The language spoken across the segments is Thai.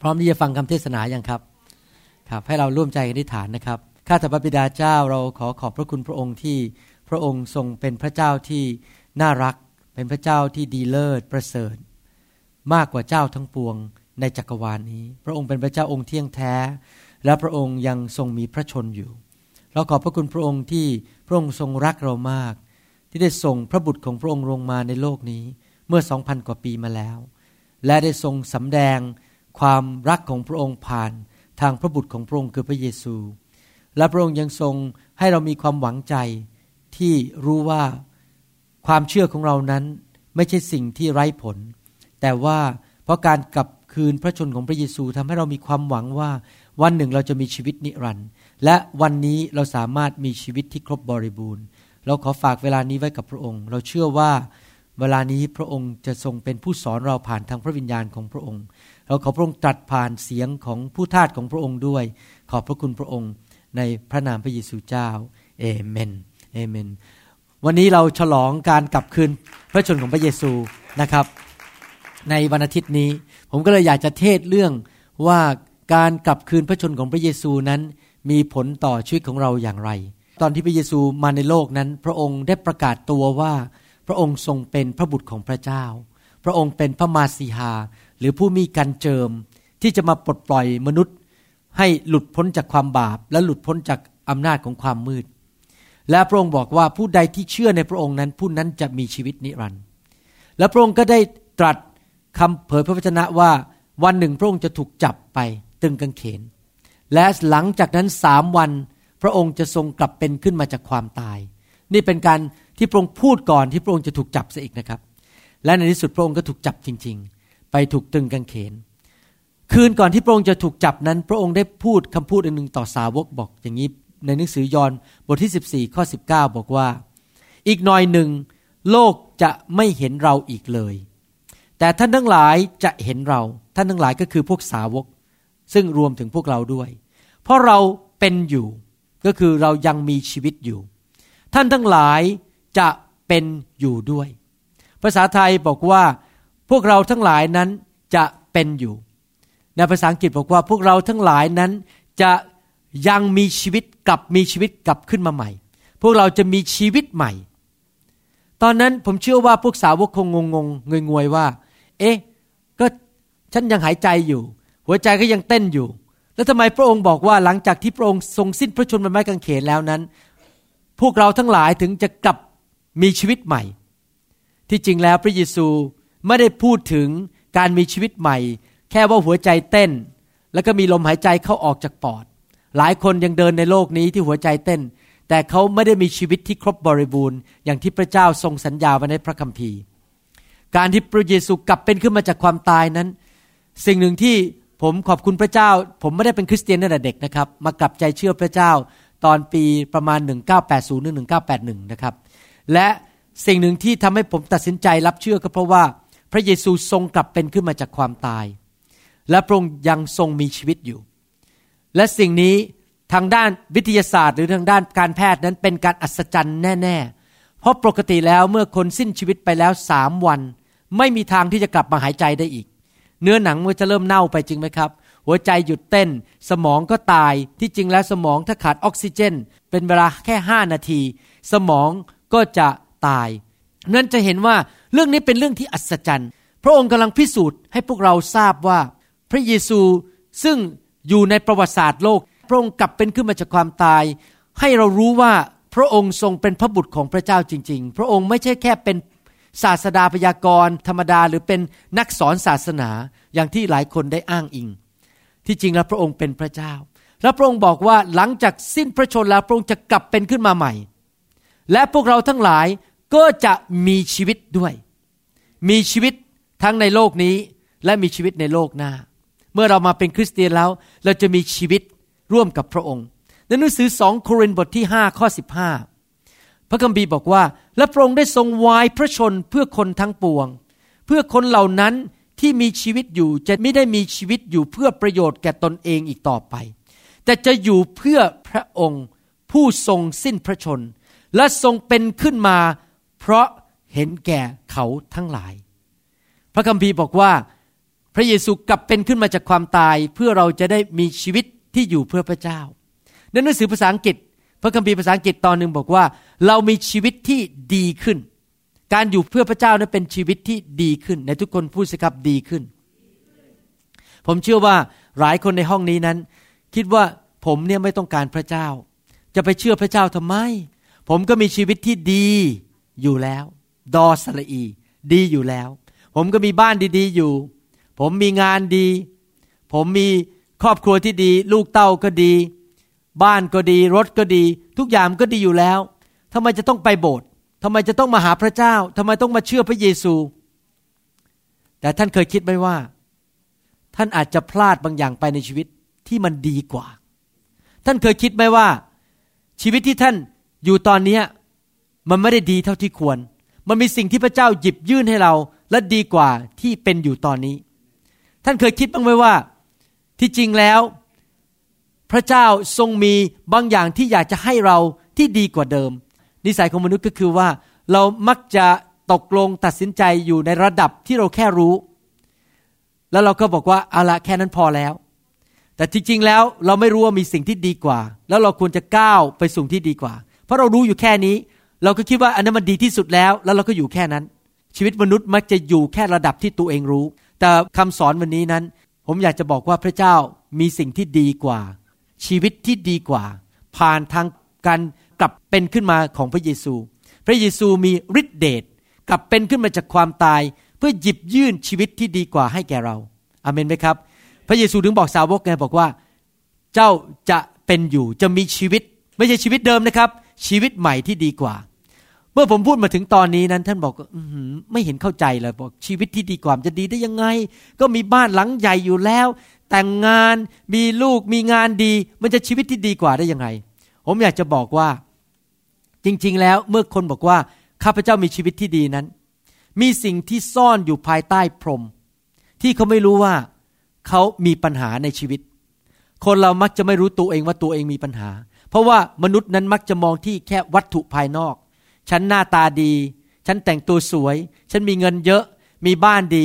พร้อมที่จะฟังคำเทศนาอย่างครับ ครับ ให้เราร่วมใจกันอธิษฐานนะครับ ข้าแต่พระบิดาเจ้าเราขอขอบพระคุณพระองค์ที่พระองค์ทรงเป็นพระเจ้าที่น่ารัก เป็นพระเจ้าที่ดีเลิศประเสริฐ มากกว่าเจ้าทั้งปวงในจักรวาลนี้ พระองค์เป็นพระเจ้าองค์เที่ยงแท้ และพระองค์ยังทรงมีพระชนอยู่ เราขอบพระคุณพระองค์ที่พระองค์ทรงรักเรามาก ที่ได้ส่งพระบุตรของพระองค์ลงมาในโลกนี้เมื่อสองพันกว่าปีมาแล้ว และได้ทรงสำแดง ความรักของพระองค์ผ่านทางพระบุตรของพระองค์คือพระเยซู และพระองค์ยังทรงให้เรามีความหวังใจที่รู้ว่าความเชื่อของเรานั้นไม่ใช่สิ่งที่ไร้ผล แต่ว่าเพราะการกลับคืนพระชนของพระเยซูทำให้เรามีความหวังว่าวันหนึ่งเราจะมีชีวิตนิรันดร์และวันนี้เราสามารถมีชีวิตที่ครบบริบูรณ์ เราขอฝากเวลานี้ไว้กับพระองค์ เราเชื่อว่าเวลานี้พระองค์จะทรงเป็นผู้สอนเราผ่านทางพระวิญญาณของพระองค์ เราขอพระองค์ตรัสผ่านเสียงของผู้ทาสของพระองค์ด้วย ขอบพระคุณพระองค์ในพระนามพระเยซูเจ้าเอเมนเอเมน วันนี้เราฉลองการกลับคืนพระชนของพระเยซูนะครับ ในวันอาทิตย์นี้ ผมก็เลยอยากจะเทศเรื่องว่าการกลับคืนพระชนของพระเยซูนั้น มีผลต่อชีวิตของเราอย่างไร ตอนที่พระเยซูมาในโลกนั้น พระองค์ได้ประกาศตัวว่า พระองค์ทรงเป็นพระบุตรของพระเจ้า พระองค์เป็นพระมาสีหา หรือผู้มีการเจิมที่จะมาปลดปล่อยมนุษย์ ให้หลุดพ้นจากความบาป และหลุดพ้นจากอำนาจของความมืด และพระองค์บอกว่าผู้ใดที่เชื่อในพระองค์นั้นผู้นั้นจะมีชีวิตนิรันดร์และพระองค์ก็ได้ตรัสคำเผยพระวจนะว่าวันหนึ่งพระองค์จะถูกจับไปตึงกางเขน และหลังจากนั้นสามวัน พระองค์จะทรงกลับเป็นขึ้นมาจากความตาย นี่เป็นการที่พระองค์พูดก่อนที่พระองค์จะถูกจับเสียอีกนะครับ และในที่สุดพระองค์ก็ถูกจับจริง ๆ ไปถูกตึงกางเขน คืนก่อนที่พระองค์จะถูกจับนั้น พระองค์ได้พูดคำพูดอันหนึ่งต่อสาวกบอกอย่างนี้ในหนังสือยอห์นบทที่ 14 ข้อ 19 บอกว่า อีกหน่อยหนึ่ง โลกจะไม่เห็นเราอีกเลย แต่ท่านทั้งหลายจะเห็นเรา ท่านทั้งหลายก็คือพวกสาวก ซึ่งรวมถึงพวกเราด้วย เพราะเราเป็นอยู่ก็คือเรายังมีชีวิตอยู่ ท่านทั้งหลายจะเป็นอยู่ด้วย ภาษาไทยบอกว่า พวกเราทั้งหลายนั้นจะเป็นอยู่ ในภาษาอังกฤษบอกว่าพวกเราทั้งหลายนั้นจะยังมีชีวิตกลับมีชีวิตกลับขึ้นมาใหม่ พวกเราจะมีชีวิตใหม่ ตอนนั้นผมเชื่อว่าพวกสาวกคงงงงงงวยว่า เอ๊ะก็ฉันยังหายใจอยู่ หัวใจก็ยังเต้นอยู่ แล้วทำไมพระองค์บอกว่าหลังจากที่พระองค์ทรงสิ้นพระชนม์บนไม้กางเขนแล้วนั้น พวกเราทั้งหลายถึงจะกลับมีชีวิตใหม่ ที่จริงแล้วพระเยซู ไม่ได้พูดถึงการมีชีวิตใหม่ แค่ว่าหัวใจเต้น แล้วก็มีลมหายใจเข้าออกจากปอด หลายคนยังเดินในโลกนี้ที่หัวใจเต้น แต่เขาไม่ได้มีชีวิตที่ครบบริบูรณ์ อย่างที่พระเจ้าทรงสัญญาไว้ในพระคัมภีร์ การที่พระเยซูกลับเป็นขึ้นมาจากความตายนั้น สิ่งหนึ่งที่ผมขอบคุณพระเจ้า ผมไม่ได้เป็นคริสเตียนตั้งแต่เด็กนะครับ มากลับใจเชื่อพระเจ้าตอนปีประมาณ 1980หรือ1981 นะครับ และสิ่งหนึ่งที่ทำให้ผมตัดสินใจรับเชื่อก็เพราะว่า พระเยซูทรงกลับเป็นขึ้นมาจากความตาย และพระองค์ยังทรงมีชีวิตอยู่ และสิ่งนี้ทางด้านวิทยาศาสตร์ หรือทางด้านการแพทย์นั้นเป็นการอัศจรรย์แน่ ๆ เพราะปกติแล้วเมื่อคนสิ้นชีวิตไปแล้วสามวัน ไม่มีทางที่จะกลับมาหายใจได้อีก เนื้อหนังมันจะเริ่มเน่าไปจริงไหมครับ หัวใจหยุดเต้น สมองก็ตายที่จริงแล้วสมองถ้าขาดออกซิเจน เป็นเวลาแค่ห้านาที สมองก็จะตาย นั้นจะเห็นว่า เรื่องนี้เป็นเรื่องที่อัศจรรย์ พระองค์กำลังพิสูจน์ให้พวกเราทราบว่า พระเยซูซึ่งอยู่ในประวัติศาสตร์โลก พระองค์กลับเป็นขึ้นมาจากความตาย ให้เรารู้ว่าพระองค์ทรงเป็นพระบุตรของพระเจ้าจริง ๆ พระองค์ไม่ใช่แค่เป็นศาสดาพยากรณ์ธรรมดาหรือเป็นนักสอนศาสนาอย่างที่หลายคนได้อ้างอิง ที่จริงแล้วพระองค์เป็นพระเจ้า และพระองค์บอกว่าหลังจากสิ้นพระชนแล้วพระองค์จะกลับเป็นขึ้นมาใหม่ และพวกเราทั้งหลาย ก็จะมีชีวิตด้วย มีชีวิตทั้งในโลกนี้และมีชีวิตในโลกหน้า เมื่อเรามาเป็นคริสเตียนแล้ว เราจะมีชีวิตร่วมกับพระองค์ ในหนังสือสองโครินธ์บทที่5ข้อ15 พระคัมภีร์บอกว่า และพระองค์ได้ทรงวายพระชนเพื่อคนทั้งปวง เพื่อคนเหล่านั้นที่มีชีวิตอยู่จะไม่ได้มีชีวิตอยู่เพื่อประโยชน์แก่ตนเองอีกต่อไป แต่จะอยู่เพื่อพระองค์ผู้ทรงสิ้นพระชน และทรงเป็นขึ้นมา เพราะเห็นแก่เขาทั้งหลาย พระคัมภีร์บอกว่า พระเยซูกลับเป็นขึ้นมาจากความตายเพื่อเราจะได้มีชีวิตที่อยู่เพื่อพระเจ้า ในหนังสือภาษาอังกฤษ พระคัมภีร์ภาษาอังกฤษตอนหนึ่งบอกว่า เรามีชีวิตที่ดีขึ้น การอยู่เพื่อพระเจ้านั้นเป็นชีวิตที่ดีขึ้น ในทุกคนพูดสิครับดีขึ้น ผมเชื่อว่าหลายคนในห้องนี้นั้น คิดว่าผมเนี่ยไม่ต้องการพระเจ้า จะไปเชื่อพระเจ้าทำไม ผมก็มีชีวิตที่ดี อยู่แล้ว ดอสละอี ดีอยู่แล้ว ผมก็มีบ้านดีๆอยู่ ผมมีงานดี ผมมีครอบครัวที่ดี ลูกเต้าก็ดี บ้านก็ดี รถก็ดี ทุกอย่างก็ดีอยู่แล้วทำไมจะต้องไปโบสถ์ทำไมจะต้องมาหาพระเจ้าทำไมต้องมาเชื่อพระเยซู แต่ท่านเคยคิดไหมว่า ท่านอาจจะพลาดบางอย่างไปในชีวิตที่มันดีกว่า ท่านเคยคิดไหมว่า ชีวิตที่ท่านอยู่ตอนนี้ มันไม่ได้ดีเท่าที่ควร มันมีสิ่งที่พระเจ้าหยิบยื่นให้เรา และดีกว่าที่เป็นอยู่ตอนนี้ ท่านเคยคิดบ้างไหมว่า ที่จริงแล้ว พระเจ้าทรงมีบางอย่างที่อยากจะให้เราที่ดีกว่าเดิม นิสัยของมนุษย์ก็คือว่า เรามักจะตกลงตัดสินใจอยู่ในระดับที่เราแค่รู้ แล้วเราก็บอกว่าเอาละแค่นั้นพอแล้วแต่จริงๆ แล้วเราไม่รู้ว่ามีสิ่งที่ดีกว่า แล้วเราควรจะก้าวไปสู่ที่ดีกว่า เพราะเรารู้อยู่แค่นี้ เราก็คิดว่าอันนั้นมันดีที่สุดแล้ว แล้วเราก็อยู่แค่นั้น ชีวิตมนุษย์มักจะอยู่แค่ระดับที่ตัวเองรู้ แต่คำสอนวันนี้นั้น ผมอยากจะบอกว่าพระเจ้ามีสิ่งที่ดีกว่า ชีวิตที่ดีกว่า ผ่านทางการกลับเป็นขึ้นมาของพระเยซู พระเยซูมีฤทธิเดชกลับเป็นขึ้นมาจากความตาย เพื่อหยิบยื่นชีวิตที่ดีกว่าให้แก่เราอเมนไหมครับ พระเยซูถึงบอกสาวกไงบอกว่า เจ้าจะเป็นอยู่จะมีชีวิต ไม่ใช่ชีวิตเดิมนะครับ ชีวิตใหม่ที่ดีกว่า เมื่อผมพูดมาถึงตอนนี้นั้น ท่านบอกอไม่เห็นเข้าใจเลยบอกชีวิตที่ดีกว่าจะดีได้ยังไง ก็มีบ้านหลังใหญ่อยู่แล้ว แต่งงานมีลูกมีงานดี มันจะชีวิตที่ดีกว่าได้ยังไง ผมอยากจะบอกว่า จริง ๆ แล้วเมื่อคนบอกว่าข้าพเจ้ามีชีวิตที่ดีนั้น มีสิ่งที่ซ่อนอยู่ภายใต้พรม ที่เขาไม่รู้ว่าเขามีปัญหาในชีวิต คนเรามักจะไม่รู้ตัวเองว่าตัวเองมีปัญหา เพราะว่ามนุษย์นั้นมักจะมองที่แค่วัตถุภายนอก ฉันหน้าตาดี ฉันแต่งตัวสวย ฉันมีเงินเยอะ มีบ้านดี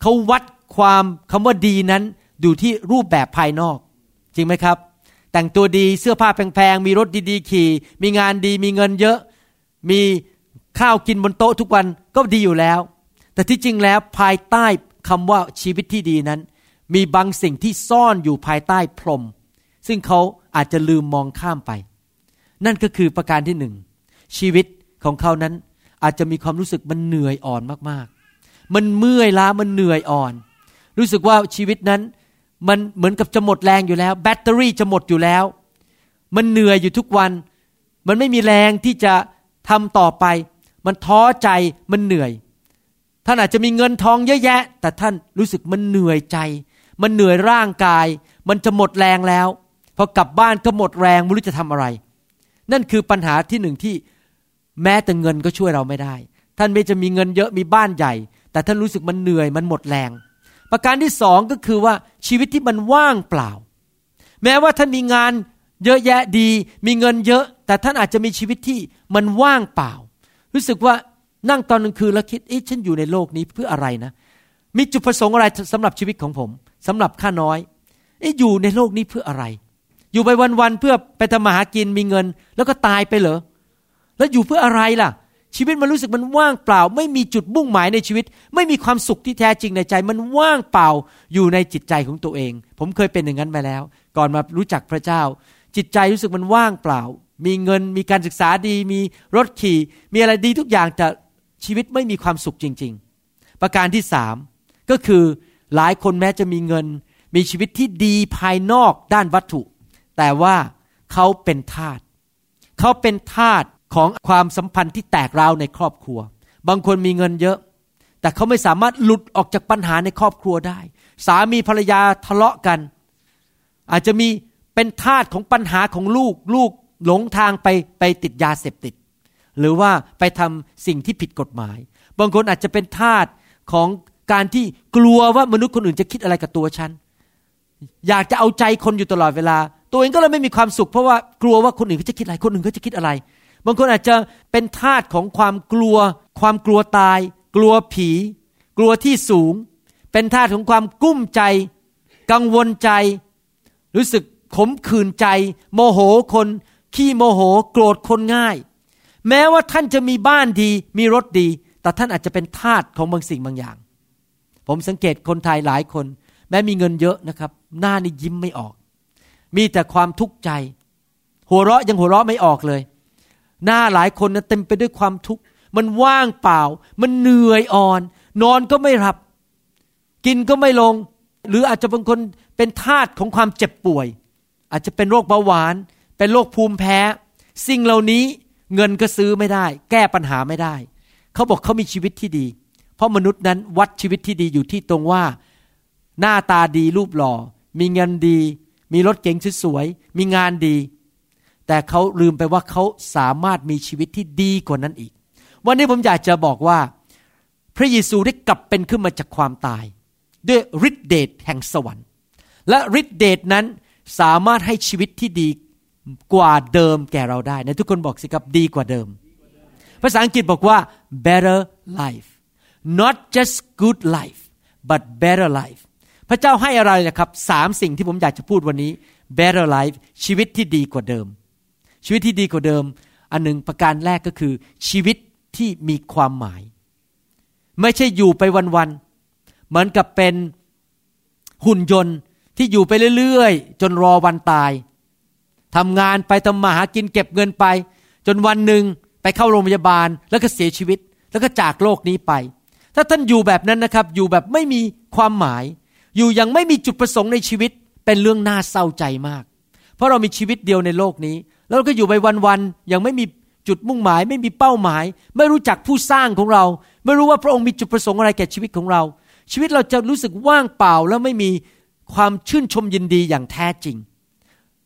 เขาวัดความคำว่าดีนั้นดูที่รูปแบบภายนอก จริงไหมครับ แต่งตัวดีเสื้อผ้าแพงๆ มีรถดีๆ ขี่ มีงานดี มีเงินเยอะ มีข้าวกินบนโต๊ะทุกวันก็ดีอยู่แล้ว แต่ที่จริงแล้วภายใต้คำว่าชีวิตที่ดีนั้น มีบางสิ่งที่ซ่อนอยู่ภายใต้พรม ซึ่งเขาอาจจะลืมมองข้ามไป นั่นก็คือประการที่หนึ่งชีวิต ของเขานั้นอาจจะมีความรู้สึกมันเหนื่อยอ่อนมากๆ มันเมื่อยล้ามันเหนื่อยอ่อน รู้สึกว่าชีวิตนั้นมันเหมือนกับจะหมดแรงอยู่แล้ว แบตเตอรี่จะหมดอยู่แล้ว มันเหนื่อยอยู่ทุกวัน มันไม่มีแรงที่จะทำต่อไป มันท้อใจมันเหนื่อย ท่านอาจจะมีเงินทองเยอะแยะ แต่ท่านรู้สึกมันเหนื่อยใจ มันเหนื่อยร่างกาย มันจะหมดแรงแล้วพอกลับบ้านก็หมดแรงไม่รู้จะทำอะไร นั่นคือปัญหาที่หนึ่งที่ แม้แต่เงินก็ช่วยเราไม่ได้ ท่านไม่จะมีเงินเยอะมีบ้านใหญ่ แต่ท่านรู้สึกมันเหนื่อยมันหมดแรง ประการที่สองก็คือว่าชีวิตที่มันว่างเปล่า แม้ว่าท่านมีงานเยอะแยะดี มีเงินเยอะ แต่ท่านอาจจะมีชีวิตที่มันว่างเปล่า รู้สึกว่านั่งตอนกลางคืนแล้วคิดเอ๊ะฉันอยู่ในโลกนี้เพื่ออะไรนะ มีจุดประสงค์อะไรสำหรับชีวิตของผมสำหรับข้าน้อยเอ๊ะอยู่ในโลกนี้เพื่ออะไร อยู่ไปวันๆเพื่อไปทำมาหากินมีเงิน แล้วก็ตายไปเหรอ แล้วอยู่เพื่ออะไรล่ะ ชีวิตมันรู้สึกมันว่างเปล่า ไม่มีจุดมุ่งหมายในชีวิต ไม่มีความสุขที่แท้จริงในใจ มันว่างเปล่าอยู่ในจิตใจของตัวเอง ผมเคยเป็นอย่างนั้นมาแล้ว ก่อนมารู้จักพระเจ้า จิตใจรู้สึกมันว่างเปล่า มีเงินมีการศึกษาดี มีรถขี่ มีอะไรดีทุกอย่างแต่ชีวิตไม่มีความสุขจริง ๆ ประการที่สามก็คือหลายคนแม้จะมีเงิน มีชีวิตที่ดีภายนอกด้านวัตถุ แต่ว่าเขาเป็นทาสเขาเป็นทาส ของความสัมพันธ์ที่แตกราวในครอบครัว บางคนมีเงินเยอะ แต่เขาไม่สามารถหลุดออกจากปัญหาในครอบครัวได้ สามีภรรยาทะเลาะกัน อาจจะมีเป็นทาสของปัญหาของลูกลูกหลงทางไปไปติดยาเสพติด หรือว่าไปทำสิ่งที่ผิดกฎหมาย บางคนอาจจะเป็นทาสของการที่กลัวว่ามนุษย์คนอื่นจะคิดอะไรกับตัวฉัน อยากจะเอาใจคนอยู่ตลอดเวลา ตัวเองก็เลยไม่มีความสุขเพราะว่ากลัวว่าคนอื่นเขาจะคิดอะไร คนอื่นเขาจะคิดอะไร บางคนอาจจะเป็นทาสของความกลัว ความกลัวตาย กลัวผี กลัวที่สูง เป็นทาสของความกุ้มใจ กังวลใจ รู้สึกขมขื่นใจ โมโหคน ขี้โมโห โกรธคนง่าย แม้ว่าท่านจะมีบ้านดี มีรถดี แต่ท่านอาจจะเป็นทาสของบางสิ่งบางอย่าง ผมสังเกตคนไทยหลายคน แม้มีเงินเยอะนะครับ หน้านี่ยิ้มไม่ออก มีแต่ความทุกข์ใจ หัวเราะยังหัวเราะไม่ออกเลย หน้าหลายคนนะเต็มไปด้วยความทุกข์ มันว่างเปล่า มันเหนื่อยอ่อน นอนก็ไม่หลับ กินก็ไม่ลง หรืออาจจะบางคนเป็นทาสของความเจ็บป่วย อาจจะเป็นโรคเบาหวาน เป็นโรคภูมิแพ้ สิ่งเหล่านี้เงินก็ซื้อไม่ได้ แก้ปัญหาไม่ได้ เขาบอกเขามีชีวิตที่ดี เพราะมนุษย์นั้นวัดชีวิตที่ดีอยู่ที่ตรงว่า หน้าตาดีรูปหล่อ มีเงินดี มีรถเก๋งสวยๆมีงานดี แต่เขาลืมไปว่าเขาสามารถมีชีวิตที่ดีกว่านั้นอีก วันนี้ผมอยากจะบอกว่า พระเยซูได้กลับเป็นขึ้นมาจากความตาย ด้วยฤทธิเดชแห่งสวรรค์ และฤทธิเดชนั้นสามารถให้ชีวิตที่ดีกว่าเดิมแก่เราได้ในทุกคนบอกสิครับดีกว่าเดิม ภาษาอังกฤษบอกว่า better life not just good life but better life พระเจ้าให้อะไรนะครับสามสิ่งที่ผมอยากจะพูดวันนี้ better life ชีวิตที่ดีกว่าเดิม ชีวิตที่ดีกว่าเดิม อันหนึ่งประการแรกก็คือ ชีวิตที่มีความหมาย ไม่ใช่อยู่ไปวันๆเหมือนกับเป็นหุ่นยนต์ที่อยู่ไปเรื่อยๆ จนรอวันตายทำงานไปทำมาหากินเก็บเงินไป จนวันหนึ่งไปเข้าโรงพยาบาลแล้วก็เสียชีวิต แล้วก็จากโลกนี้ไป ถ้าท่านอยู่แบบนั้นนะครับอยู่แบบไม่มีความหมาย อยู่ยังไม่มีจุดประสงค์ในชีวิตเป็นเรื่องน่าเศร้าใจมาก เพราะเรามีชีวิตเดียวในโลกนี้ แล้วก็อยู่ไปวันๆยังไม่มีจุดมุ่งหมาย ไม่มีเป้าหมาย ไม่รู้จักผู้สร้างของเรา ไม่รู้ว่าพระองค์มีจุดประสงค์อะไรแก่ชีวิตของเรา ชีวิตเราจะรู้สึกว่างเปล่าแล้วไม่มีความชื่นชมยินดีอย่างแท้จริง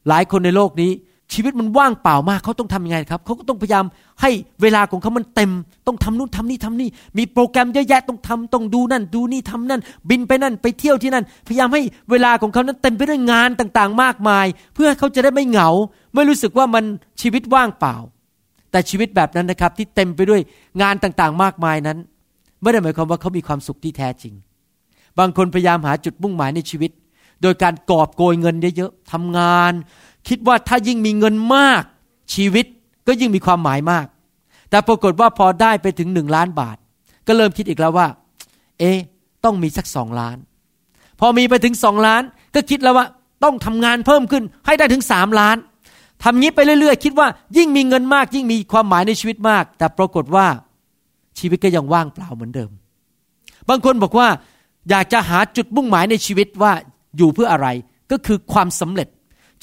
หลายคนในโลกนี้ ชีวิตมันว่างเปล่ามากเขาต้องทำยังไงครับเขาก็ต้องพยายามให้เวลาของเขามันเต็ม ต้องทำนู่นทำนี่ทำนี่ มีโปรแกรมเยอะแยะต้องทำต้องดูนั่น ดูนี่ทำนั่น บินไปนั่นไปเที่ยวที่นั่น พยายามให้เวลาของเขานั้นเต็มไปด้วยงานต่างๆ มากมาย เพื่อเขาจะได้ไม่เหงา ไม่รู้สึกว่ามันชีวิตว่างเปล่า แต่ชีวิตแบบนั้นนะครับที่เต็มไปด้วยงานต่างๆ มากมายนั้นไม่ได้หมายความว่าเขามีความสุขที่แท้จริง บางคนพยายามหาจุดมุ่งหมายในชีวิต โดยการกอบโกยเงินเยอะๆทำงาน คิดว่าถ้ายิ่งมีเงินมากชีวิตก็ยิ่งมีความหมายมาก แต่ปรากฏว่าพอได้ไปถึงหนึ่งล้านบาท ก็เริ่มคิดอีกแล้วว่า เอ๊ต้องมีสักสองล้าน พอมีไปถึงสองล้าน ก็คิดแล้วว่าต้องทำงานเพิ่มขึ้นให้ได้ถึงสามล้านทำงี้ไปเรื่อย ๆ คิดว่ายิ่งมีเงินมาก ยิ่งมีความหมายในชีวิตมาก แต่ปรากฏว่าชีวิตก็ยังว่างเปล่าเหมือนเดิม บางคนบอกว่าอยากจะหาจุดมุ่งหมายในชีวิตว่าอยู่เพื่ออะไรก็คือความสำเร็จ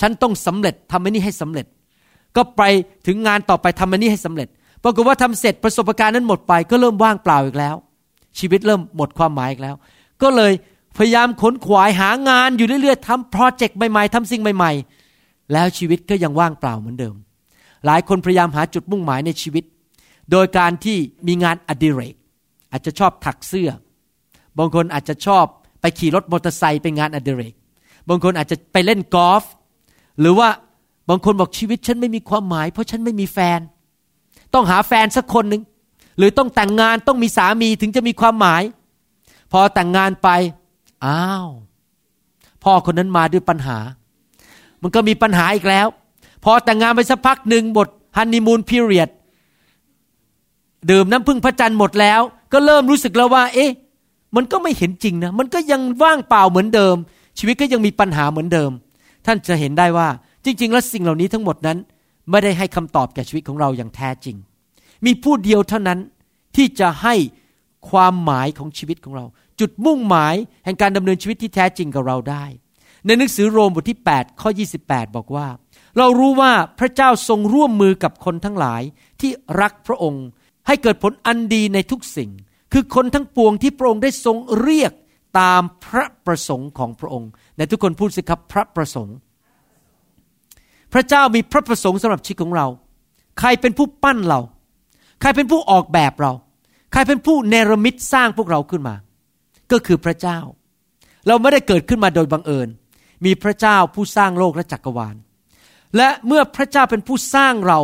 ฉันต้องสำเร็จทำอันนี้ให้สำเร็จ ก็ไปถึงงานต่อไปทำอันนี้ให้สำเร็จปรากฏว่าทำเสร็จประสบการณ์นั้นหมดไป ก็เริ่มว่างเปล่าอีกแล้ว ชีวิตเริ่มหมดความหมายอีกแล้ว ก็เลยพยายามขนขวายหางานอยู่เรื่อยๆทำโปรเจกต์ใหม่ๆทำสิ่งใหม่ ๆ แล้วชีวิตก็ยังว่างเปล่าเหมือนเดิม หลายคนพยายามหาจุดมุ่งหมายในชีวิต โดยการที่มีงานอดิเรก อาจจะชอบถักเสื้อบางคนอาจจะชอบไปขี่รถมอเตอร์ไซค์เป็นงานอดิเรก บางคนอาจจะไปเล่นกอล์ฟ หรือว่าบางคนบอกชีวิตฉันไม่มีความหมาย เพราะฉันไม่มีแฟน ต้องหาแฟนสักคนหนึ่งหรือต้องแต่งงานต้องมีสามีถึงจะมีความหมาย พอแต่งงานไปอ้าวพ่อคนนั้นมาด้วยปัญหา มันก็มีปัญหาอีกแล้ว พอแต่งงานไปสักพักหนึ่งบทฮันนีมูนพีเรียดดื่มน้ำพึ่งพระจันทร์หมดแล้ว ก็เริ่มรู้สึกแล้วว่า เอ๊ะ มันก็ไม่เห็นจริงนะ มันก็ยังว่างเปล่าเหมือนเดิม ชีวิตก็ยังมีปัญหาเหมือนเดิม ท่านจะเห็นได้ว่าจริง ๆ แล้วสิ่งเหล่านี้ทั้งหมดนั้น ไม่ได้ให้คำตอบแก่ชีวิตของเราอย่างแท้จริง มีผู้เดียวเท่านั้นที่จะให้ความหมายของชีวิตของเรา จุดมุ่งหมายแห่งการดำเนินชีวิตที่แท้จริงกับเราได้ ในหนังสือโรมบทที่ 8 ข้อ 28 บอกว่า เรารู้ว่าพระเจ้าทรงร่วมมือกับคนทั้งหลายที่รักพระองค์ ให้เกิดผลอันดีในทุกสิ่ง คือคนทั้งปวงที่พระองค์ได้ทรงเรียกตามพระประสงค์ของพระองค์ ในทุกคนพูดสิครับพระประสงค์ พระเจ้ามีพระประสงค์สำหรับชีวิตของเรา ใครเป็นผู้ปั้นเรา ใครเป็นผู้ออกแบบเรา ใครเป็นผู้เนรมิตสร้างพวกเราขึ้นมา ก็คือพระเจ้า เราไม่ได้เกิดขึ้นมาโดยบังเอิญ มีพระเจ้าผู้สร้างโลกและจักรวาล และเมื่อพระเจ้าเป็นผู้สร้างเรา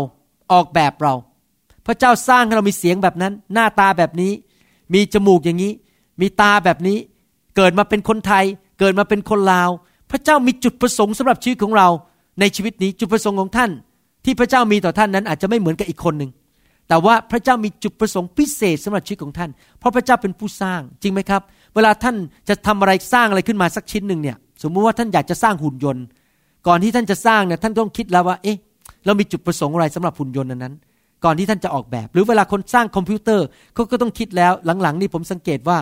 ออกแบบเรา พระเจ้าสร้างให้เรามีเสียงแบบนั้น หน้าตาแบบนี้ มีจมูกอย่างนี้ มีตาแบบนี้ เกิดมาเป็นคนไทย เกิดมาเป็นคนลาว พระเจ้ามีจุดประสงค์สำหรับชีวิตของเรา ในชีวิตนี้จุดประสงค์ของท่าน ที่พระเจ้ามีต่อท่านนั้นอาจจะไม่เหมือนกับอีกคนหนึ่งแต่ว่าพระเจ้ามีจุดประสงค์พิเศษสำหรับชีวิตของท่าน เพราะพระเจ้าเป็นผู้สร้างจริงไหมครับ เวลาท่านจะทำอะไรสร้างอะไรขึ้นมาสักชิ้นหนึ่งเนี่ย สมมุติว่าท่านอยากจะสร้างหุ่นยนต์ ก่อนที่ท่านจะสร้างเนี่ยท่านต้องคิดแล้วว่า เอ๊ะ เรามีจุดประสงค์อะไรสำหรับหุ่นยนต์นั้น ก่อนที่ท่านจะออกแบบ หรือเวลาคนสร้างคอมพิวเตอร์เขาก็ต้องคิดแล้วหลังๆนี่ผมสังเกตว่า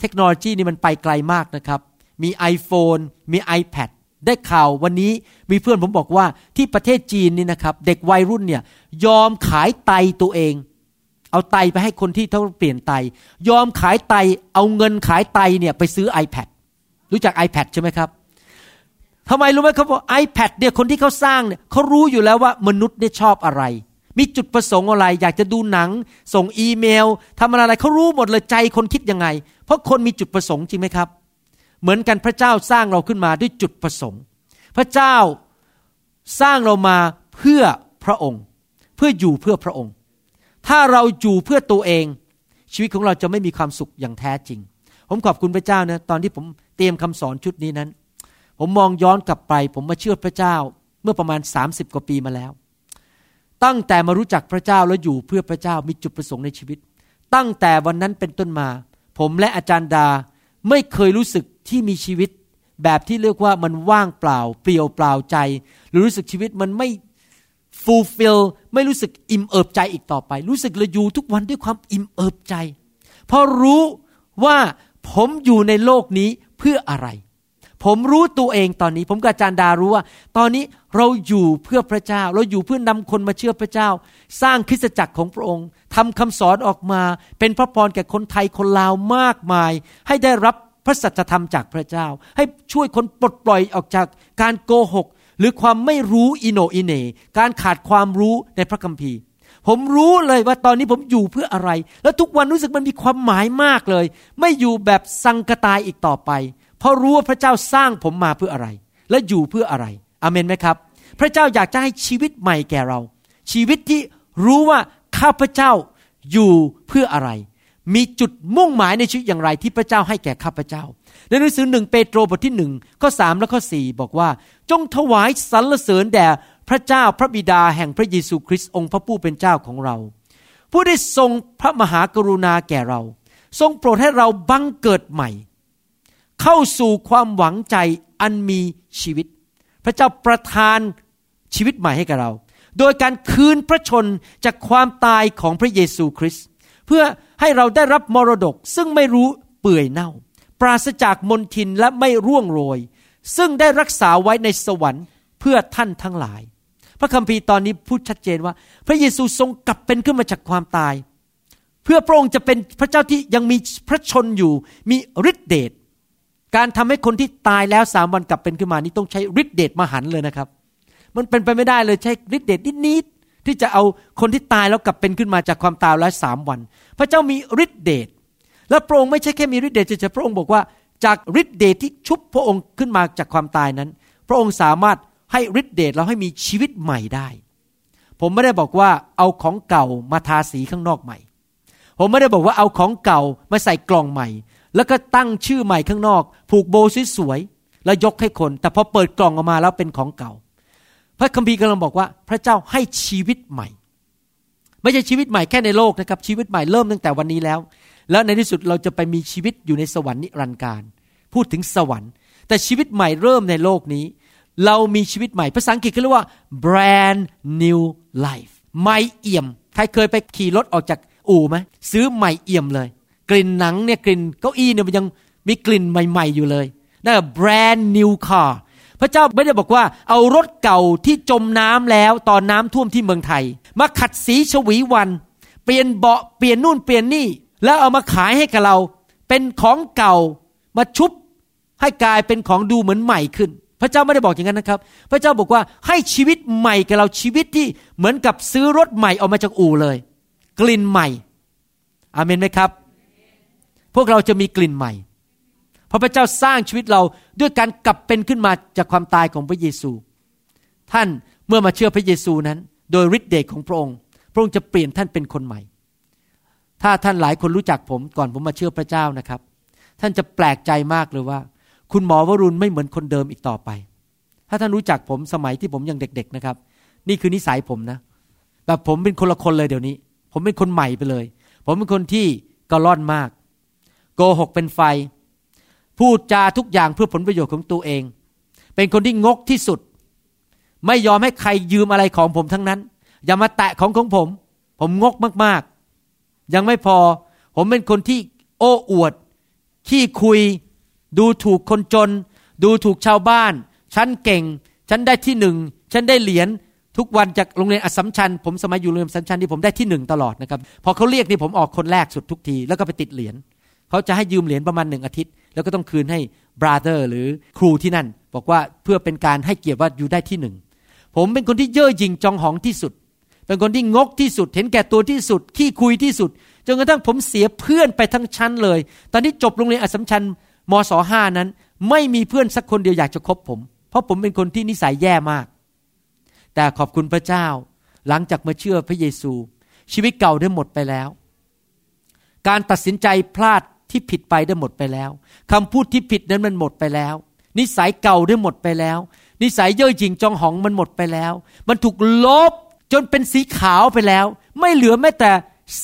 เทคโนโลยีนี่มันไปไกลมากนะครับ มี iPhone มี iPad ได้ข่าววันนี้มีเพื่อนผมบอกว่าที่ประเทศจีนนี่นะครับ เด็กวัยรุ่นเนี่ยยอมขายไตตัวเอง เอาไตไปให้คนที่เขาเปลี่ยนไต ยอมขายไตเอาเงินขายไตเนี่ยไปซื้อ iPad รู้จัก iPad ใช่ไหมครับทำไมรู้ไหมครับว่า iPad เนี่ยคนที่เขาสร้างเนี่ยเขารู้อยู่แล้วว่ามนุษย์เนี่ยชอบอะไร มีจุดประสงค์อะไร อยากจะดูหนัง ส่งอีเมลทำอะไรเขารู้หมดเลยใจคนคิดยังไง เพราะคนมีจุดประสงค์จริงไหมครับ เหมือนกันพระเจ้าสร้างเราขึ้นมาด้วยจุดประสงค์ พระเจ้าสร้างเรามาเพื่อพระองค์ เพื่ออยู่เพื่อพระองค์ ถ้าเราอยู่เพื่อตัวเอง ชีวิตของเราจะไม่มีความสุขอย่างแท้จริง ผมขอบคุณพระเจ้านะตอนที่ผมเตรียมคำสอนชุดนี้นั้น ผมมองย้อนกลับไป ผมมาเชื่อพระเจ้าเมื่อประมาณ 30 กว่าปีมาแล้ว ตั้งแต่มารู้จักพระเจ้าแล้วอยู่เพื่อพระเจ้ามีจุดประสงค์ในชีวิต ตั้งแต่วันนั้นเป็นต้นมา ผมและอาจารย์ดา ไม่เคยรู้สึกที่มีชีวิต แบบที่เรียกว่ามันว่างเปล่า เปลี่ยวเปล่าใจ หรือรู้สึกชีวิตมันไม่ fulfill ไม่รู้สึกอิ่มเอิบใจอีกต่อไป รู้สึกเลยอยู่ทุกวันด้วยความอิ่มเอิบใจ เพราะรู้ว่าผมอยู่ในโลกนี้เพื่ออะไร ผมรู้ตัวเองตอนนี้ ผมกับอาจารย์ดารู้ว่า ตอนนี้เราอยู่เพื่อพระเจ้า เราอยู่เพื่อนำคนมาเชื่อพระเจ้า สร้างคริสตจักรของพระองค์ทำคำสอนออกมา เป็นพระพรแก่คนไทยคนลาวมากมาย ให้ได้รับพระสัจธรรมจากพระเจ้า ให้ช่วยคนปลดปล่อยออกจากการโกหก หรือความไม่รู้อิโนอิเน การขาดความรู้ในพระคัมภีร์ผมรู้เลยว่าตอนนี้ผมอยู่เพื่ออะไร แล้วทุกวันรู้สึกมันมีความหมายมากเลย ไม่อยู่แบบสังกตายอีกต่อไป เพราะรู้ว่าพระเจ้าสร้างผมมาเพื่ออะไร และอยู่เพื่ออะไรอเมนไหมครับ พระเจ้าอยากจะให้ชีวิตใหม่แก่เรา ชีวิตที่รู้ว่าข้าพเจ้าอยู่เพื่ออะไร มีจุดมุ่งหมายในชีวิตอย่างไรที่พระเจ้าให้แก่ข้าพเจ้า ในหนังสือหนึ่งเปโตรบทที่หนึ่งข้อสามและข้อสี่บอกว่า จงถวายสรรเสริญแด่พระเจ้าพระบิดาแห่งพระเยซูคริสต์องค์พระผู้เป็นเจ้าของเรา ผู้ได้ทรงพระมหากรุณาแก่เรา ทรงโปรดให้เราบังเกิดใหม่ เข้าสู่ความหวังใจอันมีชีวิต พระเจ้าประทานชีวิตใหม่ให้กับเรา โดยการคืนพระชนจากความตายของพระเยซูคริสต์เพื่อให้เราได้รับมรดกซึ่งไม่รู้เปื่อยเน่า ปราศจากมนทินและไม่ร่วงโรย ซึ่งได้รักษาไว้ในสวรรค์เพื่อท่านทั้งหลาย พระคัมภีร์ตอนนี้พูดชัดเจนว่า พระเยซูทรงกลับเป็นขึ้นมาจากความตาย เพื่อพระองค์จะเป็นพระเจ้าที่ยังมีพระชนอยู่มีฤทธิเดช การทำให้คนที่ตายแล้วสามวันกลับเป็นขึ้นมานี้ต้องใช้ฤทธิเดชมหันเลยนะครับ มันเป็นไปไม่ได้เลยใช้ฤทธิเดชนิดๆที่จะเอาคนที่ตายแล้วกลับเป็นขึ้นมาจากความตายแล้วสามวัน พระเจ้ามีฤทธิเดชและพระองค์ไม่ใช่แค่มีฤทธิเดชแต่พระองค์บอกว่าจากฤทธิเดชที่ชุบพระองค์ขึ้นมาจากความตายนั้น พระองค์สามารถให้ฤทธิเดชเราให้มีชีวิตใหม่ได้ ผมไม่ได้บอกว่าเอาของเก่ามาทาสีข้างนอกใหม่ ผมไม่ได้บอกว่าเอาของเก่ามาใส่กล่องใหม่ แล้วก็ตั้งชื่อใหม่ข้างนอก ผูกโบสวยๆแล้วยกให้คน แต่พอเปิดกล่องออกมาแล้วเป็นของเก่า พระคัมภีร์กำลังบอกว่า พระเจ้าให้ชีวิตใหม่ ไม่ใช่ชีวิตใหม่แค่ในโลกนะครับชีวิตใหม่เริ่มตั้งแต่วันนี้แล้ว แล้วในที่สุดเราจะไปมีชีวิตอยู่ในสวรรค์นิรันดร์การ พูดถึงสวรรค์ แต่ชีวิตใหม่เริ่มในโลกนี้ เรามีชีวิตใหม่ภาษาอังกฤษเขาเรียกว่า brand new life ใหม่เอี่ยม ใครเคยไปขี่รถออกจากอู่ไหมซื้อใหม่เอี่ยมเลย กลิ่นหนังเนี่ยกลิ่นเก้าอี้เนี่ยมันยังมีกลิ่นใหม่ ๆอยู่เลยนั่น brand new car พระเจ้าไม่ได้บอกว่าเอารถเก่าที่จมน้ำแล้วตอนน้ำท่วมที่เมืองไทย มาขัดสีฉวีวัน เปลี่ยนเบาะเปลี่ยนนู่นเปลี่ยนนี่ แล้วเอามาขายให้กับเรา เป็นของเก่ามาชุบให้กลายเป็นของดูเหมือนใหม่ขึ้น พระเจ้าไม่ได้บอกอย่างนั้นนะครับ พระเจ้าบอกว่าให้ชีวิตใหม่กับเราชีวิตที่เหมือนกับซื้อรถใหม่ออกมาจากอู่เลย กลิ่นใหม่อเมนไหมครับ พวกเราจะมีกลิ่นใหม่เพราะพระเจ้าสร้างชีวิตเราด้วยการกลับเป็นขึ้นมาจากความตายของพระเยซู ท่านเมื่อมาเชื่อพระเยซูนั้น โดยฤทธิ์เดชของพระองค์ พระองค์จะเปลี่ยนท่านเป็นคนใหม่ ถ้าท่านหลายคนรู้จักผมก่อนผมมาเชื่อพระเจ้านะครับ ท่านจะแปลกใจมากเลยว่า คุณหมอวรุณไม่เหมือนคนเดิมอีกต่อไป ถ้าท่านรู้จักผมสมัยที่ผมยังเด็ก ๆนะครับ นี่คือนิสัยผมนะแบบผมเป็นคนละคนเลยเดี๋ยวนี้ ผมเป็นคนใหม่ไปเลย ผมเป็นคนที่กระล่อนมาก โกหกเป็นไฟ พูดจาทุกอย่างเพื่อผลประโยชน์ของตัวเอง เป็นคนที่งกที่สุด ไม่ยอมให้ใครยืมอะไรของผมทั้งนั้น อย่ามาแตะของของผม ผมงกมากๆ ยังไม่พอ ผมเป็นคนที่โอ้อวด ขี้คุย ดูถูกคนจน ดูถูกชาวบ้าน ฉันเก่ง ฉันได้ที่หนึ่ง ฉันได้เหรียญทุกวันจากโรงเรียนอัสมชัญผมสมัยอยู่โรงเรียนอัสมชัญที่ผมได้ที่หนึ่งตลอดนะครับ พอเขาเรียกนี่ผมออกคนแรกสุดทุกที แล้วก็ไปติดเหรียญ เขาจะให้ยืมเหรียญประมาณหนึ่งอาทิตย์ แล้วก็ต้องคืนให้บราเธอร์หรือครูที่นั่น บอกว่าเพื่อเป็นการให้เกียรติว่าอยู่ได้ที่หนึ่งผมเป็นคนที่เย่อหยิ่งจองหองที่สุด เป็นคนที่งกที่สุด เห็นแก่ตัวที่สุด ขี้คุยที่สุดจนกระทั่งผมเสียเพื่อนไปทั้งชั้นเลย ตอนที่จบโรงเรียนอัสมชัญมศห้านั้น ไม่มีเพื่อนสักคนเดียวอยากจะคบผม เพราะผมเป็นคนที่นิสัยแย่มาก แต่ขอบคุณพระเจ้า หลังจากมาเชื่อพระเยซู ชีวิตเก่าได้หมดไปแล้ว การตัดสินใจพลาด ที่ผิดไปได้หมดไปแล้วคำพูดที่ผิดนั้นมันหมดไปแล้ว นิสัยเก่าได้หมดไปแล้ว นิสัยเย่อหยิ่งจองหองมันหมดไปแล้ว มันถูกลบจนเป็นสีขาวไปแล้ว ไม่เหลือแม้แต่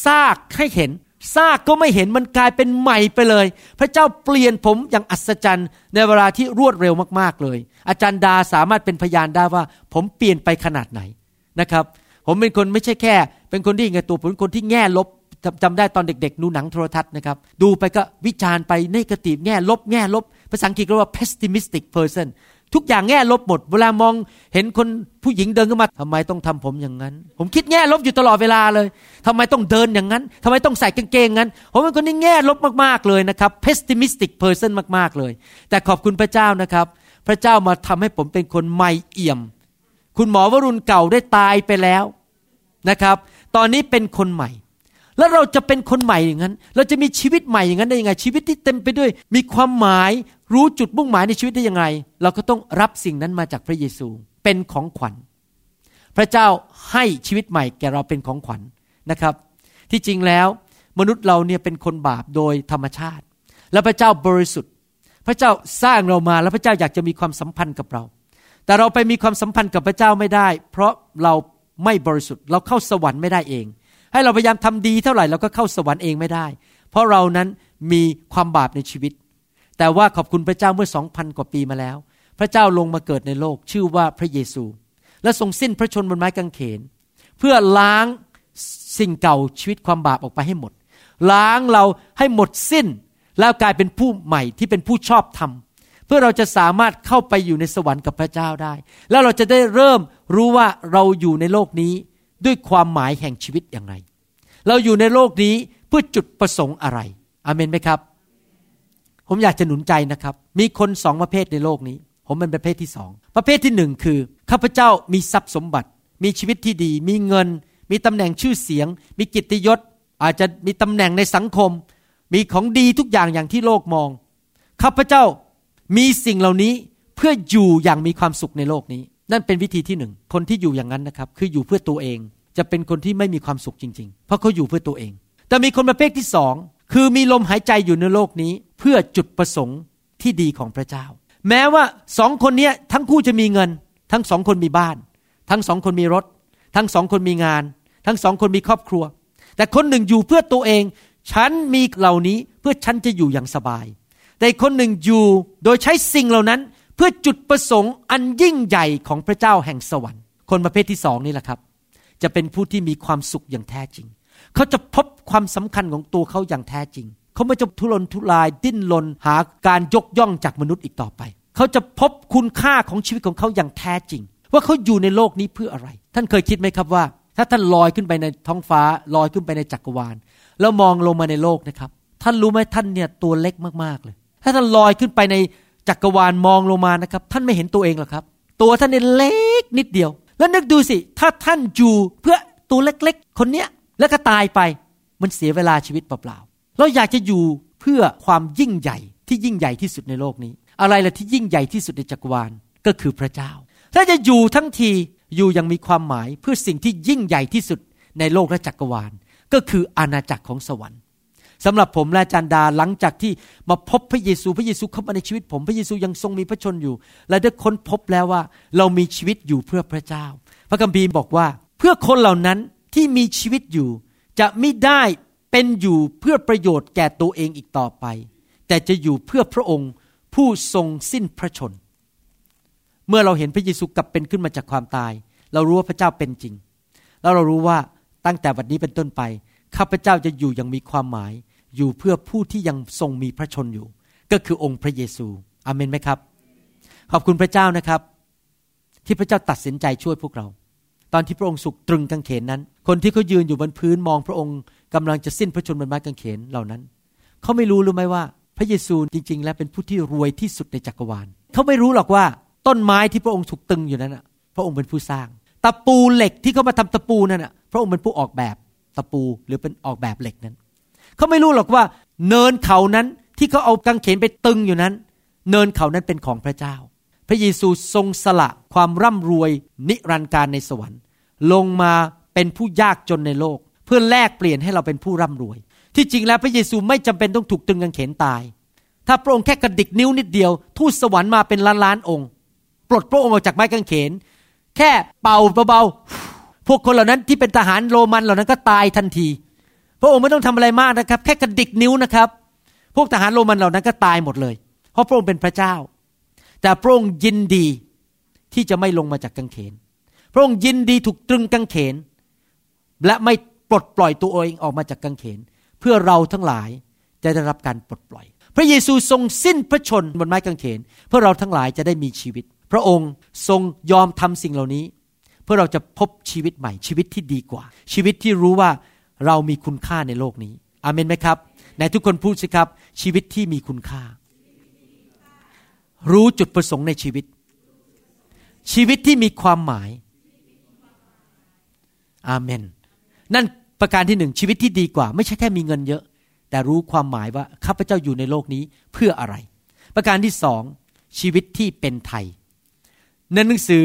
ซากให้เห็นซากก็ไม่เห็นมันกลายเป็นใหม่ไปเลย พระเจ้าเปลี่ยนผมอย่างอัศจรรย์ ในเวลาที่รวดเร็วมากๆเลย อาจารย์ดาสามารถเป็นพยานได้ว่า ผมเปลี่ยนไปขนาดไหนนะครับ ผมเป็นคนไม่ใช่แค่ เป็นคนที่ไงตัวผมเป็นคนที่แง่ลบ จำได้ตอนเด็กๆ ดูหนังโทรทัศน์นะครับ ดูไปก็วิจารณ์ไปในกติแง่ลบแง่ลบ ภาษาอังกฤษเรียกว่า pessimistic person ทุกอย่างแง่ลบหมด เวลามองเห็นคนผู้หญิงเดินเข้ามาทำไมต้องทำผมอย่างนั้น ผมคิดแง่ลบอยู่ตลอดเวลาเลยทำไมต้องเดินอย่างนั้นทำไมต้องใส่กางเกงงั้น ผมเป็นคนที่แง่ลบมากๆเลยนะครับ pessimistic person มากๆเลย แต่ขอบคุณพระเจ้านะครับ พระเจ้ามาทำให้ผมเป็นคนใหม่เอี่ยม คุณหมอวรุณเก่าได้ตายไปแล้วนะครับ ตอนนี้เป็นคนใหม่ แล้วเราจะเป็นคนใหม่อย่างนั้น เราจะมีชีวิตใหม่อย่างนั้นได้ยังไง ชีวิตที่เต็มไปด้วย มีความหมาย รู้จุดมุ่งหมายในชีวิตได้ยังไง เราก็ต้องรับสิ่งนั้นมาจากพระเยซู เป็นของขวัญ พระเจ้าให้ชีวิตใหม่แก่เราเป็นของขวัญนะครับ ที่จริงแล้วมนุษย์เราเนี่ยเป็นคนบาปโดยธรรมชาติ แล้วพระเจ้าบริสุทธิ์ พระเจ้าสร้างเรามาแล้วพระเจ้าอยากจะมีความสัมพันธ์กับเรา แต่เราไปมีความสัมพันธ์กับพระเจ้าไม่ได้ เพราะเราไม่บริสุทธิ์ เราเข้าสวรรค์ไม่ได้เอง ให้เราพยายามทำดีเท่าไหร่เราก็เข้าสวรรค์เองไม่ได้ เพราะเรานั้นมีความบาปในชีวิต แต่ว่าขอบคุณพระเจ้าเมื่อสองพันกว่าปีมาแล้ว พระเจ้าลงมาเกิดในโลกชื่อว่าพระเยซู และทรงสิ้นพระชนบนไม้กางเขน เพื่อล้างสิ่งเก่าชีวิตความบาปออกไปให้หมด ล้างเราให้หมดสิ้น แล้วกลายเป็นผู้ใหม่ที่เป็นผู้ชอบธรรมเพื่อเราจะสามารถเข้าไปอยู่ในสวรรค์กับพระเจ้าได้ แล้วเราจะได้เริ่มรู้ว่าเราอยู่ในโลกนี้ ด้วยความหมายแห่งชีวิตอย่างไร เราอยู่ในโลกนี้เพื่อจุดประสงค์อะไรอเมนไหมครับ ผมอยากจะหนุนใจนะครับ มีคนสองประเภทในโลกนี้ ผมเป็นประเภทที่สอง ประเภทที่หนึ่งคือข้าพเจ้ามีทรัพย์สมบัติ มีชีวิตที่ดี มีเงิน มีตำแหน่งชื่อเสียง มีกิตติยศ อาจจะมีตำแหน่งในสังคม มีของดีทุกอย่างอย่างที่โลกมอง ข้าพเจ้ามีสิ่งเหล่านี้เพื่ออยู่อย่างมีความสุขในโลกนี้ นั่นเป็นวิธีที่หนึ่ง คนที่อยู่อย่างนั้นนะครับ คืออยู่เพื่อตัวเอง จะเป็นคนที่ไม่มีความสุขจริง ๆ เพราะเขาอยู่เพื่อตัวเอง แต่มีคนประเภทที่สองคือมีลมหายใจอยู่ในโลกนี้ เพื่อจุดประสงค์ที่ดีของพระเจ้า แม้ว่าสองคนนี้ทั้งคู่จะมีเงิน ทั้งสองคนมีบ้าน ทั้งสองคนมีรถ ทั้งสองคนมีงาน ทั้งสองคนมีครอบครัว แต่คนหนึ่งอยู่เพื่อตัวเอง ฉันมีเหล่านี้เพื่อฉันจะอยู่อย่างสบาย แต่คนหนึ่งอยู่โดยใช้สิ่งเหล่านั้นเพื่อจุดประสงค์อันยิ่งใหญ่ของพระเจ้าแห่งสวรรค์ คนประเภทที่สองนี่แหละครับ จะเป็นผู้ที่มีความสุขอย่างแท้จริง เขาจะพบความสำคัญของตัวเขาอย่างแท้จริง เขาไม่จะทุรนทุรายดิ้นรนหาการยกย่องจากมนุษย์อีกต่อไป เขาจะพบคุณค่าของชีวิตของเขาอย่างแท้จริง ว่าเขาอยู่ในโลกนี้เพื่ออะไร ท่านเคยคิดไหมครับว่า ถ้าท่านลอยขึ้นไปในท้องฟ้าลอยขึ้นไปในจักรวาล แล้วมองลงมาในโลกนะครับ ท่านรู้ไหมท่านเนี่ยตัวเล็กมากๆเลย ถ้าท่านลอยขึ้นไปในจักรวาลมองลงมานะครับ ท่านไม่เห็นตัวเองหรอกครับ ตัวท่านเนี่ยเล็กนิดเดียว แล้วนึกดูสิ ถ้าท่านอยู่เพื่อตัวเล็กๆ คนเนี้ยแล้วก็ตายไป มันเสียเวลาชีวิตเปล่าๆ เราอยากจะอยู่เพื่อความยิ่งใหญ่ที่ยิ่งใหญ่ที่สุดในโลกนี้ อะไรล่ะที่ยิ่งใหญ่ที่สุดในจักรวาลก็คือพระเจ้า ถ้าจะอยู่ทั้งทีอยู่ยังมีความหมายเพื่อสิ่งที่ยิ่งใหญ่ที่สุดในโลกและจักรวาล ก็คืออาณาจักรของสวรรค์ สำหรับผมและจันดาหลังจากที่มาพบพระเยซูพระเยซูเข้ามาในชีวิต ผมพระเยซูยังทรงมีพระชนอยู่ และได้ค้นพบแล้วว่าเรามีชีวิตอยู่เพื่อพระเจ้า พระคัมภีร์บอกว่า เพื่อคนเหล่านั้นที่มีชีวิตอยู่ จะไม่ได้เป็นอยู่เพื่อประโยชน์แก่ตัวเองอีกต่อไป แต่จะอยู่เพื่อพระองค์ผู้ทรงสิ้นพระชน เมื่อเราเห็นพระเยซูกลับเป็นขึ้นมาจากความตาย เรารู้ว่าพระเจ้าเป็นจริง แล้วเรารู้ว่าตั้งแต่วันนี้เป็นต้นไป ข้าพเจ้าจะอยู่อย่างมีความหมาย อยู่เพื่อผู้ที่ยังทรงมีพระชนอยู่ ก็คือองค์พระเยซูอามนไหมครับ ขอบคุณพระเจ้านะครับ ที่พระเจ้าตัดสินใจช่วยพวกเรา ตอนที่พระองค์สุกตรึงกางเขนนั้น คนที่เขายืนอยู่บนพื้นมองพระองค์กำลังจะสิ้นพระชนม์บนไม้กางเขนเหล่านั้นเขาไม่รู้หรือไหมว่า พระเยซูจริง ๆ แล้วเป็นผู้ที่รวยที่สุดในจักรวาลเขาไม่รู้หรอกว่าต้นไม้ที่พระองค์ถูกตึงอยู่นั้นพระองค์เป็นผู้สร้างตะปูเหล็กที่เขามาทำตะปูนั่นพระองค์เป็นผู้ออกแบบ ตะปูหรือเป็นออกแบบเหล็กนั้น เขาไม่รู้หรอกว่า เนินเขานั้นที่เขาเอากางเขนไปตึงอยู่นั้น เนินเขานั้นเป็นของพระเจ้า พระเยซูทรงสละความร่ำรวยนิรันดร์การในสวรรค์ ลงมาเป็นผู้ยากจนในโลก เพื่อแลกเปลี่ยนให้เราเป็นผู้ร่ำรวย ที่จริงแล้วพระเยซูไม่จำเป็นต้องถูกตึงกางเขนตาย ถ้าพระองค์แค่กระดิกนิ้วนิดเดียว ทูตสวรรค์มาเป็นล้านล้านองค์ ปลดพระองค์ออกจากไม้กางเขน แค่เป่าเบาๆ พวกคนเหล่านั้นที่เป็นทหารโรมันเหล่านั้นก็ตายทันที พระองค์ไม่ต้องทำอะไรมากนะครับ แค่กระดิกนิ้วนะครับ พวกทหารโรมันเหล่านั้นก็ตายหมดเลย เพราะพระองค์เป็นพระเจ้า แต่พระองค์ยินดีที่จะไม่ลงมาจากกังเขน พระองค์ยินดีถูกตรึงกังเขน และไม่ปลดปล่อยตัวเองออกมาจากกังเขน เพื่อเราทั้งหลายจะได้รับการปลดปล่อย พระเยซูทรงสิ้นพระชนบนไม้กางเขน เพื่อเราทั้งหลายจะได้มีชีวิต พระองค์ทรงยอมทำสิ่งเหล่านี้ เพื่อเราจะพบชีวิตใหม่ ชีวิตที่ดีกว่า ชีวิตที่รู้ว่าเรามีคุณค่าในโลกนี้อาเมนไหมครับในทุกคนพูดสิครับ ชีวิตที่มีคุณค่า รู้จุดประสงค์ในชีวิต ชีวิตที่มีความหมายอาเมน นั่นประการที่หนึ่งชีวิตที่ดีกว่า ไม่ใช่แค่มีเงินเยอะ แต่รู้ความหมายว่าข้าพเจ้าอยู่ในโลกนี้เพื่ออะไร ประการที่สองชีวิตที่เป็นไทยในหนังสือ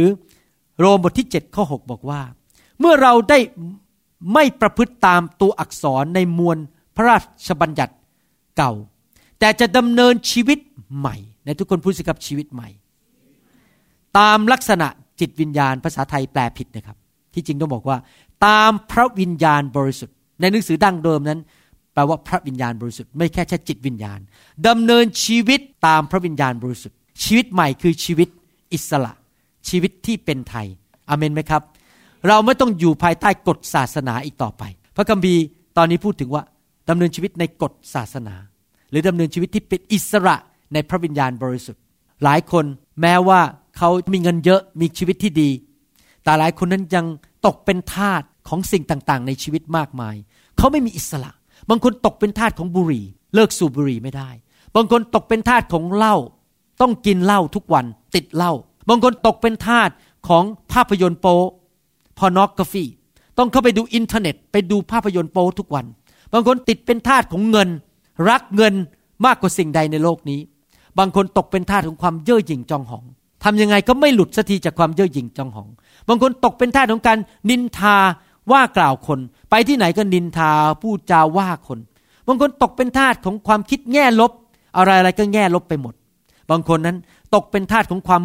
โรมบทที่7ข้อ6บอกว่า เมื่อเราได้ไม่ประพฤติตามตัวอักษรในมวลพระราชบัญญัติเก่า แต่จะดำเนินชีวิตใหม่ ในทุกคนพูดสิครับชีวิตใหม่ ตามลักษณะจิตวิญญาณภาษาไทยแปลผิดนะครับ ที่จริงต้องบอกว่า ตามพระวิญญาณบริสุทธิ์ ในหนังสือดั้งเดิมนั้นแปลว่าพระวิญญาณบริสุทธิ์ไม่แค่แค่จิตวิญญาณดำเนินชีวิตตามพระวิญญาณบริสุทธิ์ ชีวิตใหม่คือชีวิตอิสระ ชีวิตที่เป็นไทยอเมนไหมครับ เราไม่ต้องอยู่ภายใต้กฎศาสนาอีกต่อไป พระคัมภีร์ตอนนี้พูดถึงว่าดำเนินชีวิตในกฎศาสนา หรือดำเนินชีวิตที่เป็นอิสระในพระวิญญาณบริสุทธิ์ หลายคนแม้ว่าเขามีเงินเยอะมีชีวิตที่ดี แต่หลายคนนั้นยังตกเป็นทาสของสิ่งต่างๆ ในชีวิตมากมาย เขาไม่มีอิสระ บางคนตกเป็นทาสของบุหรี่ เลิกสูบบุหรี่ไม่ได้ บางคนตกเป็นทาสของเหล้าต้องกินเหล้าทุกวันติดเหล้า บางคนตกเป็นทาสของภาพยนตร์โป๊พอนอกกาฟีต้องเข้าไปดูอินเทอร์เน็ต ไปดูภาพยนตร์โป๊ทุกวัน บางคนติดเป็นทาสของเงิน รักเงินมากกว่าสิ่งใดในโลกนี้ บางคนตกเป็นทาสของความเย่อหยิ่งจองหองทำยังไงก็ไม่หลุดสักทีจากความเย่อหยิ่งจองหอง บางคนตกเป็นทาสของการนินทาว่ากล่าวคน ไปที่ไหนก็นินทาพูดจาว่าคน บางคนตกเป็นทาสของความคิดแง่ลบ อะไรอะไรก็แง่ลบไปหมด บางคนนั้นตกเป็นทาสของความ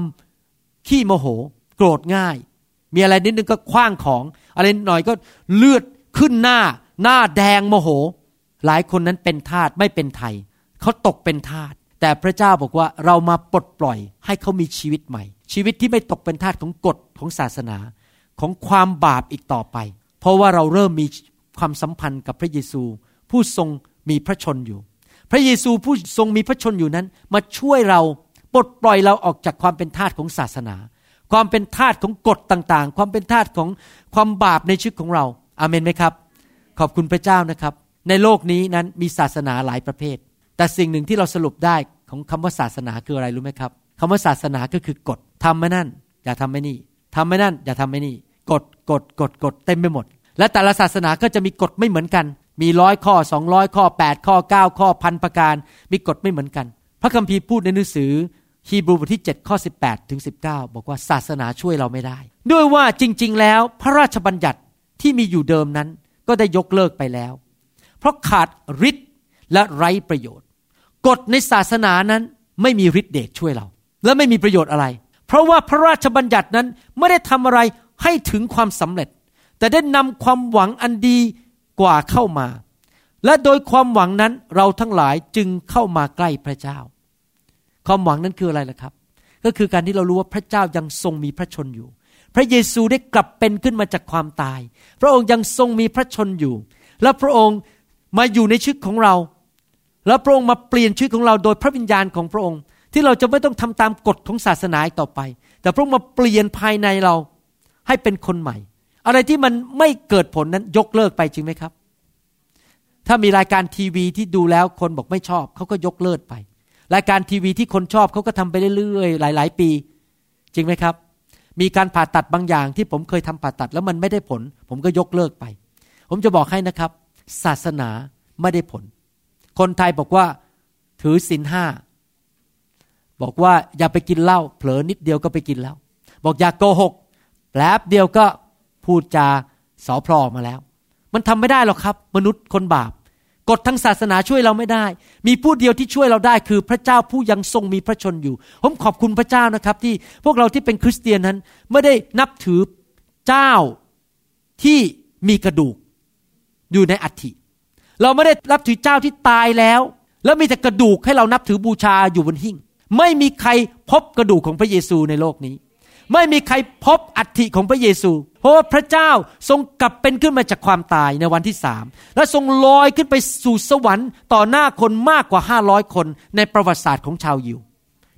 ขี้โมโห โกรธง่าย มีอะไรนิดนึงก็คว้างของ อะไรหน่อยก็เลือดขึ้นหน้า หน้าแดงโมโห หลายคนนั้นเป็นทาสไม่เป็นไทยเขาตกเป็นทาสแต่พระเจ้าบอกว่าเรามาปลดปล่อยให้เขามีชีวิตใหม่ ชีวิตที่ไม่ตกเป็นทาสของกฎของศาสนาของความบาปอีกต่อไป เพราะว่าเราเริ่มมีความสัมพันธ์กับพระเยซู ผู้ทรงมีพระชนอยู่ พระเยซูผู้ทรงมีพระชนอยู่นั้น มาช่วยเรา ปลดปล่อยเราออกจากความเป็นทาสของศาสนา ความเป็นทาสของกฎต่างๆ ความเป็นทาสของความบาปในชีวิตของเรา อาเมนไหมครับ ขอบคุณพระเจ้านะครับ ในโลกนี้นั้นมีศาสนาหลายประเภท แต่สิ่งหนึ่งที่เราสรุปได้ของคำว่าศาสนาคืออะไรรู้ไหมครับคำว่าศาสนาก็คือกฎทำไม่นั่น อย่าทำไม่นี่ทำไม่นั่น อย่าทำไม่นี่กฎกฎกฎกฎเต็มไปหมด และแต่ละศาสนาก็จะมีกฎไม่เหมือนกัน มีร้อยข้อสองร้อยข้อแปดข้อเก้าข้อพันประการ มีกฎไม่เหมือนกัน พระคัมภีร์พูดในหนังสือ ฮีบรูบทที่ 7 ข้อ 18 ถึง 19 บอกว่าศาสนาช่วยเราไม่ได้ ด้วยว่าจริง ๆ แล้วพระราชบัญญัติที่มีอยู่เดิมนั้นก็ได้ยกเลิกไปแล้ว เพราะขาดฤทธิ์และไร้ประโยชน์ กฎในศาสนานั้นไม่มีฤทธิ์เดชช่วยเรา และไม่มีประโยชน์อะไร เพราะว่าพระราชบัญญัตินั้นไม่ได้ทำอะไรให้ถึงความสำเร็จ แต่ได้นำความหวังอันดีกว่าเข้ามา และโดยความหวังนั้นเราทั้งหลายจึงเข้ามาใกล้พระเจ้า ความหวังนั้นคืออะไรล่ะครับ ก็คือการที่เรารู้ว่าพระเจ้ายังทรงมีพระชนอยู่ พระเยซูได้กลับเป็นขึ้นมาจากความตาย พระองค์ยังทรงมีพระชนอยู่ และพระองค์มาอยู่ในชีวิตของเรา และพระองค์มาเปลี่ยนชีวิตของเราโดยพระวิญญาณของพระองค์ ที่เราจะไม่ต้องทำตามกฎของศาสนาต่อไป แต่พระองค์มาเปลี่ยนภายในเราให้เป็นคนใหม่ อะไรที่มันไม่เกิดผลนั้นยกเลิกไปจริงไหมครับ ถ้ามีรายการทีวีที่ดูแล้วคนบอกไม่ชอบเขาก็ยกเลิกไป รายการทีวีที่คนชอบเขาก็ทำไปเรื่อยๆ หลาย ๆ ปี จริงไหมครับ มีการผ่าตัดบางอย่างที่ผมเคยทำผ่าตัดแล้วมันไม่ได้ผล ผมก็ยกเลิกไป ผมจะบอกให้นะครับ ศาสนาไม่ได้ผล คนไทยบอกว่าถือศีลห้าบอกว่าอย่าไปกินเหล้าเผลอนิดเดียวก็ไปกินแล้วบอกอย่ากโกหกแป๊บเดียวก็พูดจาสอพลอมาแล้ว มันทำไม่ได้หรอกครับ มนุษย์คนบาป กฎทางศาสนาช่วยเราไม่ได้ มีผู้เดียวที่ช่วยเราได้คือพระเจ้าผู้ยังทรงมีพระชนอยู่ ผมขอบคุณพระเจ้านะครับที่พวกเราที่เป็นคริสเตียนนั้น ไม่ได้นับถือเจ้าที่มีกระดูกอยู่ในอัฐิ เราไม่ได้นับถือเจ้าที่ตายแล้ว แล้วมีแต่กระดูกให้เรานับถือบูชาอยู่บนหิ้ง ไม่มีใครพบกระดูกของพระเยซูในโลกนี้ ไม่มีใครพบอัฐิของพระเยซู เพราะว่าพระเจ้าทรงกลับเป็นขึ้นมาจากความตายในวันที่สามและทรงลอยขึ้นไปสู่สวรรค์ต่อหน้าคนมากกว่าห้าร้อยคนในประวัติศาสตร์ของชาวยิว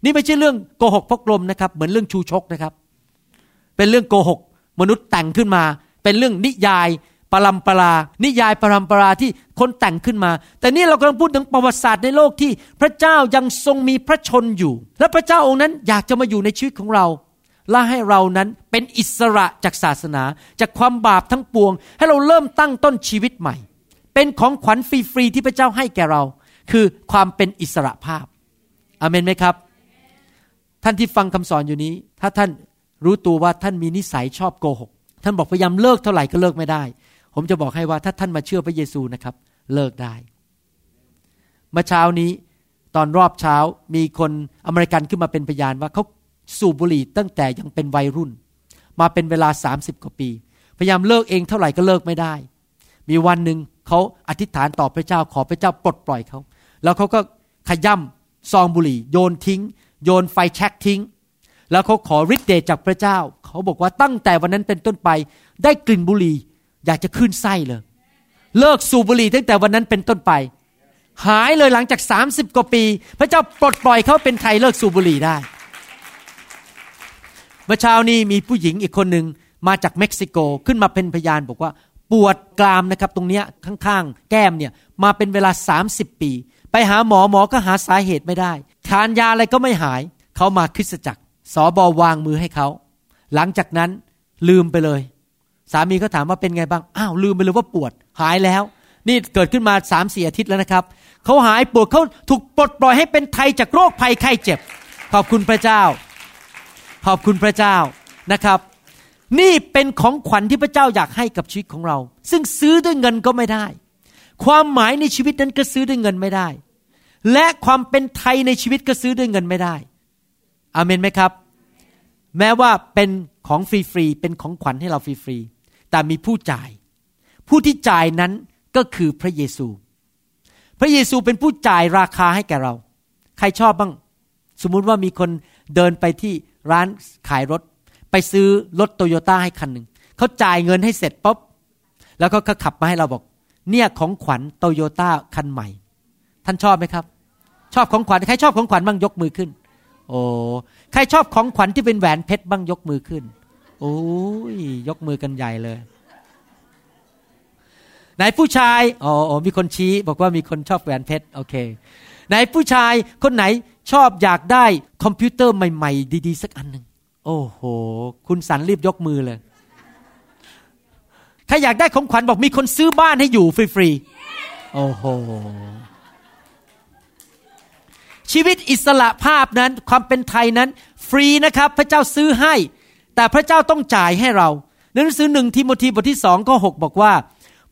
นี่ไม่ใช่เรื่องโกหกพกลมนะครับ เหมือนเรื่องชูชกนะครับ เป็นเรื่องโกหก มนุษย์แต่งขึ้นมา เป็นเรื่องนิยายปรัมปรา นิยายปรัมปราที่คนแต่งขึ้นมา แต่นี่เรากำลังพูดถึงประวัติศาสตร์ในโลกที่พระเจ้ายังทรงมีพระชนอยู่ และพระเจ้าองค์นั้นอยากจะมาอยู่ในชีวิตของเรา และให้เรานั้นเป็นอิสระจากศาสนา จากความบาปทั้งปวง ให้เราเริ่มตั้งต้นชีวิตใหม่ เป็นของขวัญฟรีๆที่พระเจ้าให้แก่เรา คือความเป็นอิสระภาพอเมนไหมครับ ท่านที่ฟังคำสอนอยู่นี้ ถ้าท่านรู้ตัวว่าท่านมีนิสัยชอบโกหก ท่านบอกพยายามเลิกเท่าไหร่ก็เลิกไม่ได้ ผมจะบอกให้ว่าถ้าท่านมาเชื่อพระเยซูนะครับ เลิกได้เมื่อเช้านี้ตอนรอบเช้ามีคนอเมริกันขึ้นมาเป็นพยานว่าเขา สูบบุหรี่ตั้งแต่ยังเป็นวัยรุ่น มาเป็นเวลา 30 กว่าปี พยายามเลิกเองเท่าไหร่ก็เลิกไม่ได้ มีวันหนึ่งเขาอธิษฐานต่อพระเจ้าขอพระเจ้าปลดปล่อยเขา แล้วเขาก็ขย่ำซองบุหรี่ โยนทิ้ง โยนไฟแช็กทิ้ง แล้วเขาขอฤทธิ์เดชจากพระเจ้า เขาบอกว่าตั้งแต่วันนั้นเป็นต้นไป ได้กลิ่นบุหรี่ อยากจะขึ้นไส้เลย เลิกสูบบุหรี่ตั้งแต่วันนั้นเป็นต้นไป หายเลยหลังจาก 30 กว่าปี พระเจ้าปลดปล่อยเขาเป็นไทยเลิกสูบบุหรี่ได้ เมื่อเช้านี้มีผู้หญิงอีกคนหนึ่งมาจากเม็กซิโกขึ้นมาเป็นพยานบอกว่าปวดกรามนะครับตรงเนี้ยข้างๆ แก้มเนี่ยมาเป็นเวลา 30 ปี ไปหาหมอหมอก็หาสาเหตุไม่ได้ทานยาอะไรก็ไม่หาย เขามาคริสตจักรสอบอวางมือให้เขา หลังจากนั้นลืมไปเลย สามีก็ถามว่าเป็นไงบ้างอ้าวลืมไปเลยว่าปวดหายแล้ว นี่เกิดขึ้นมาสามสี่อาทิตย์แล้วนะครับเขาหายปวดเขาถูกปลดปล่อยให้เป็นไทยจากโรคภัยไข้เจ็บ ขอบคุณพระเจ้า ขอบคุณพระเจ้านะครับ นี่เป็นของขวัญที่พระเจ้าอยากให้กับชีวิตของเรา ซึ่งซื้อด้วยเงินก็ไม่ได้ ความหมายในชีวิตนั้นก็ซื้อด้วยเงินไม่ได้ และความเป็นไทยในชีวิตก็ซื้อด้วยเงินไม่ได้อเมนไหมครับ แม้ว่าเป็นของฟรีๆเป็นของขวัญให้เราฟรีๆแต่มีผู้จ่าย ผู้ที่จ่ายนั้นก็คือพระเยซู พระเยซูเป็นผู้จ่ายราคาให้แก่เรา ใครชอบบ้าง สมมุติว่ามีคนเดินไปที่ ร้านขายรถ ไปซื้อรถโตโยต้าให้คันหนึ่งเขาจ่ายเงินให้เสร็จปุ๊บแล้วก็ขับมาให้เราบอก เนี่ยของขวัญโตโยต้าคันใหม่ ท่านชอบไหมครับ ชอบของขวัญใครชอบของขวัญบ้างยกมือขึ้น โอ้ใครชอบของขวัญที่เป็นแหวนเพชรบ้างยกมือขึ้นโอ้ยยกมือกันใหญ่เลยไหนผู้ชาย อ๋อ มีคนชี้ บอกว่ามีคนชอบแหวนเพชร โอเค ไหนผู้ชาย คนไหน ชอบอยากได้คอมพิวเตอร์ใหม่ ๆ ดีๆ สักอันหนึ่งโอ้โห คุณสันรีบยกมือเลย ถ้าอยากได้ของขวัญบอกมีคนซื้อบ้านให้อยู่ฟรีๆโอ้โห ชีวิตอิสระภาพนั้นความเป็นไทยนั้น ฟรีนะครับ พระเจ้าซื้อให้ แต่พระเจ้าต้องจ่ายให้เราหนังสือหนึ่งทิโมธีบทที่สองข้อหบอกว่า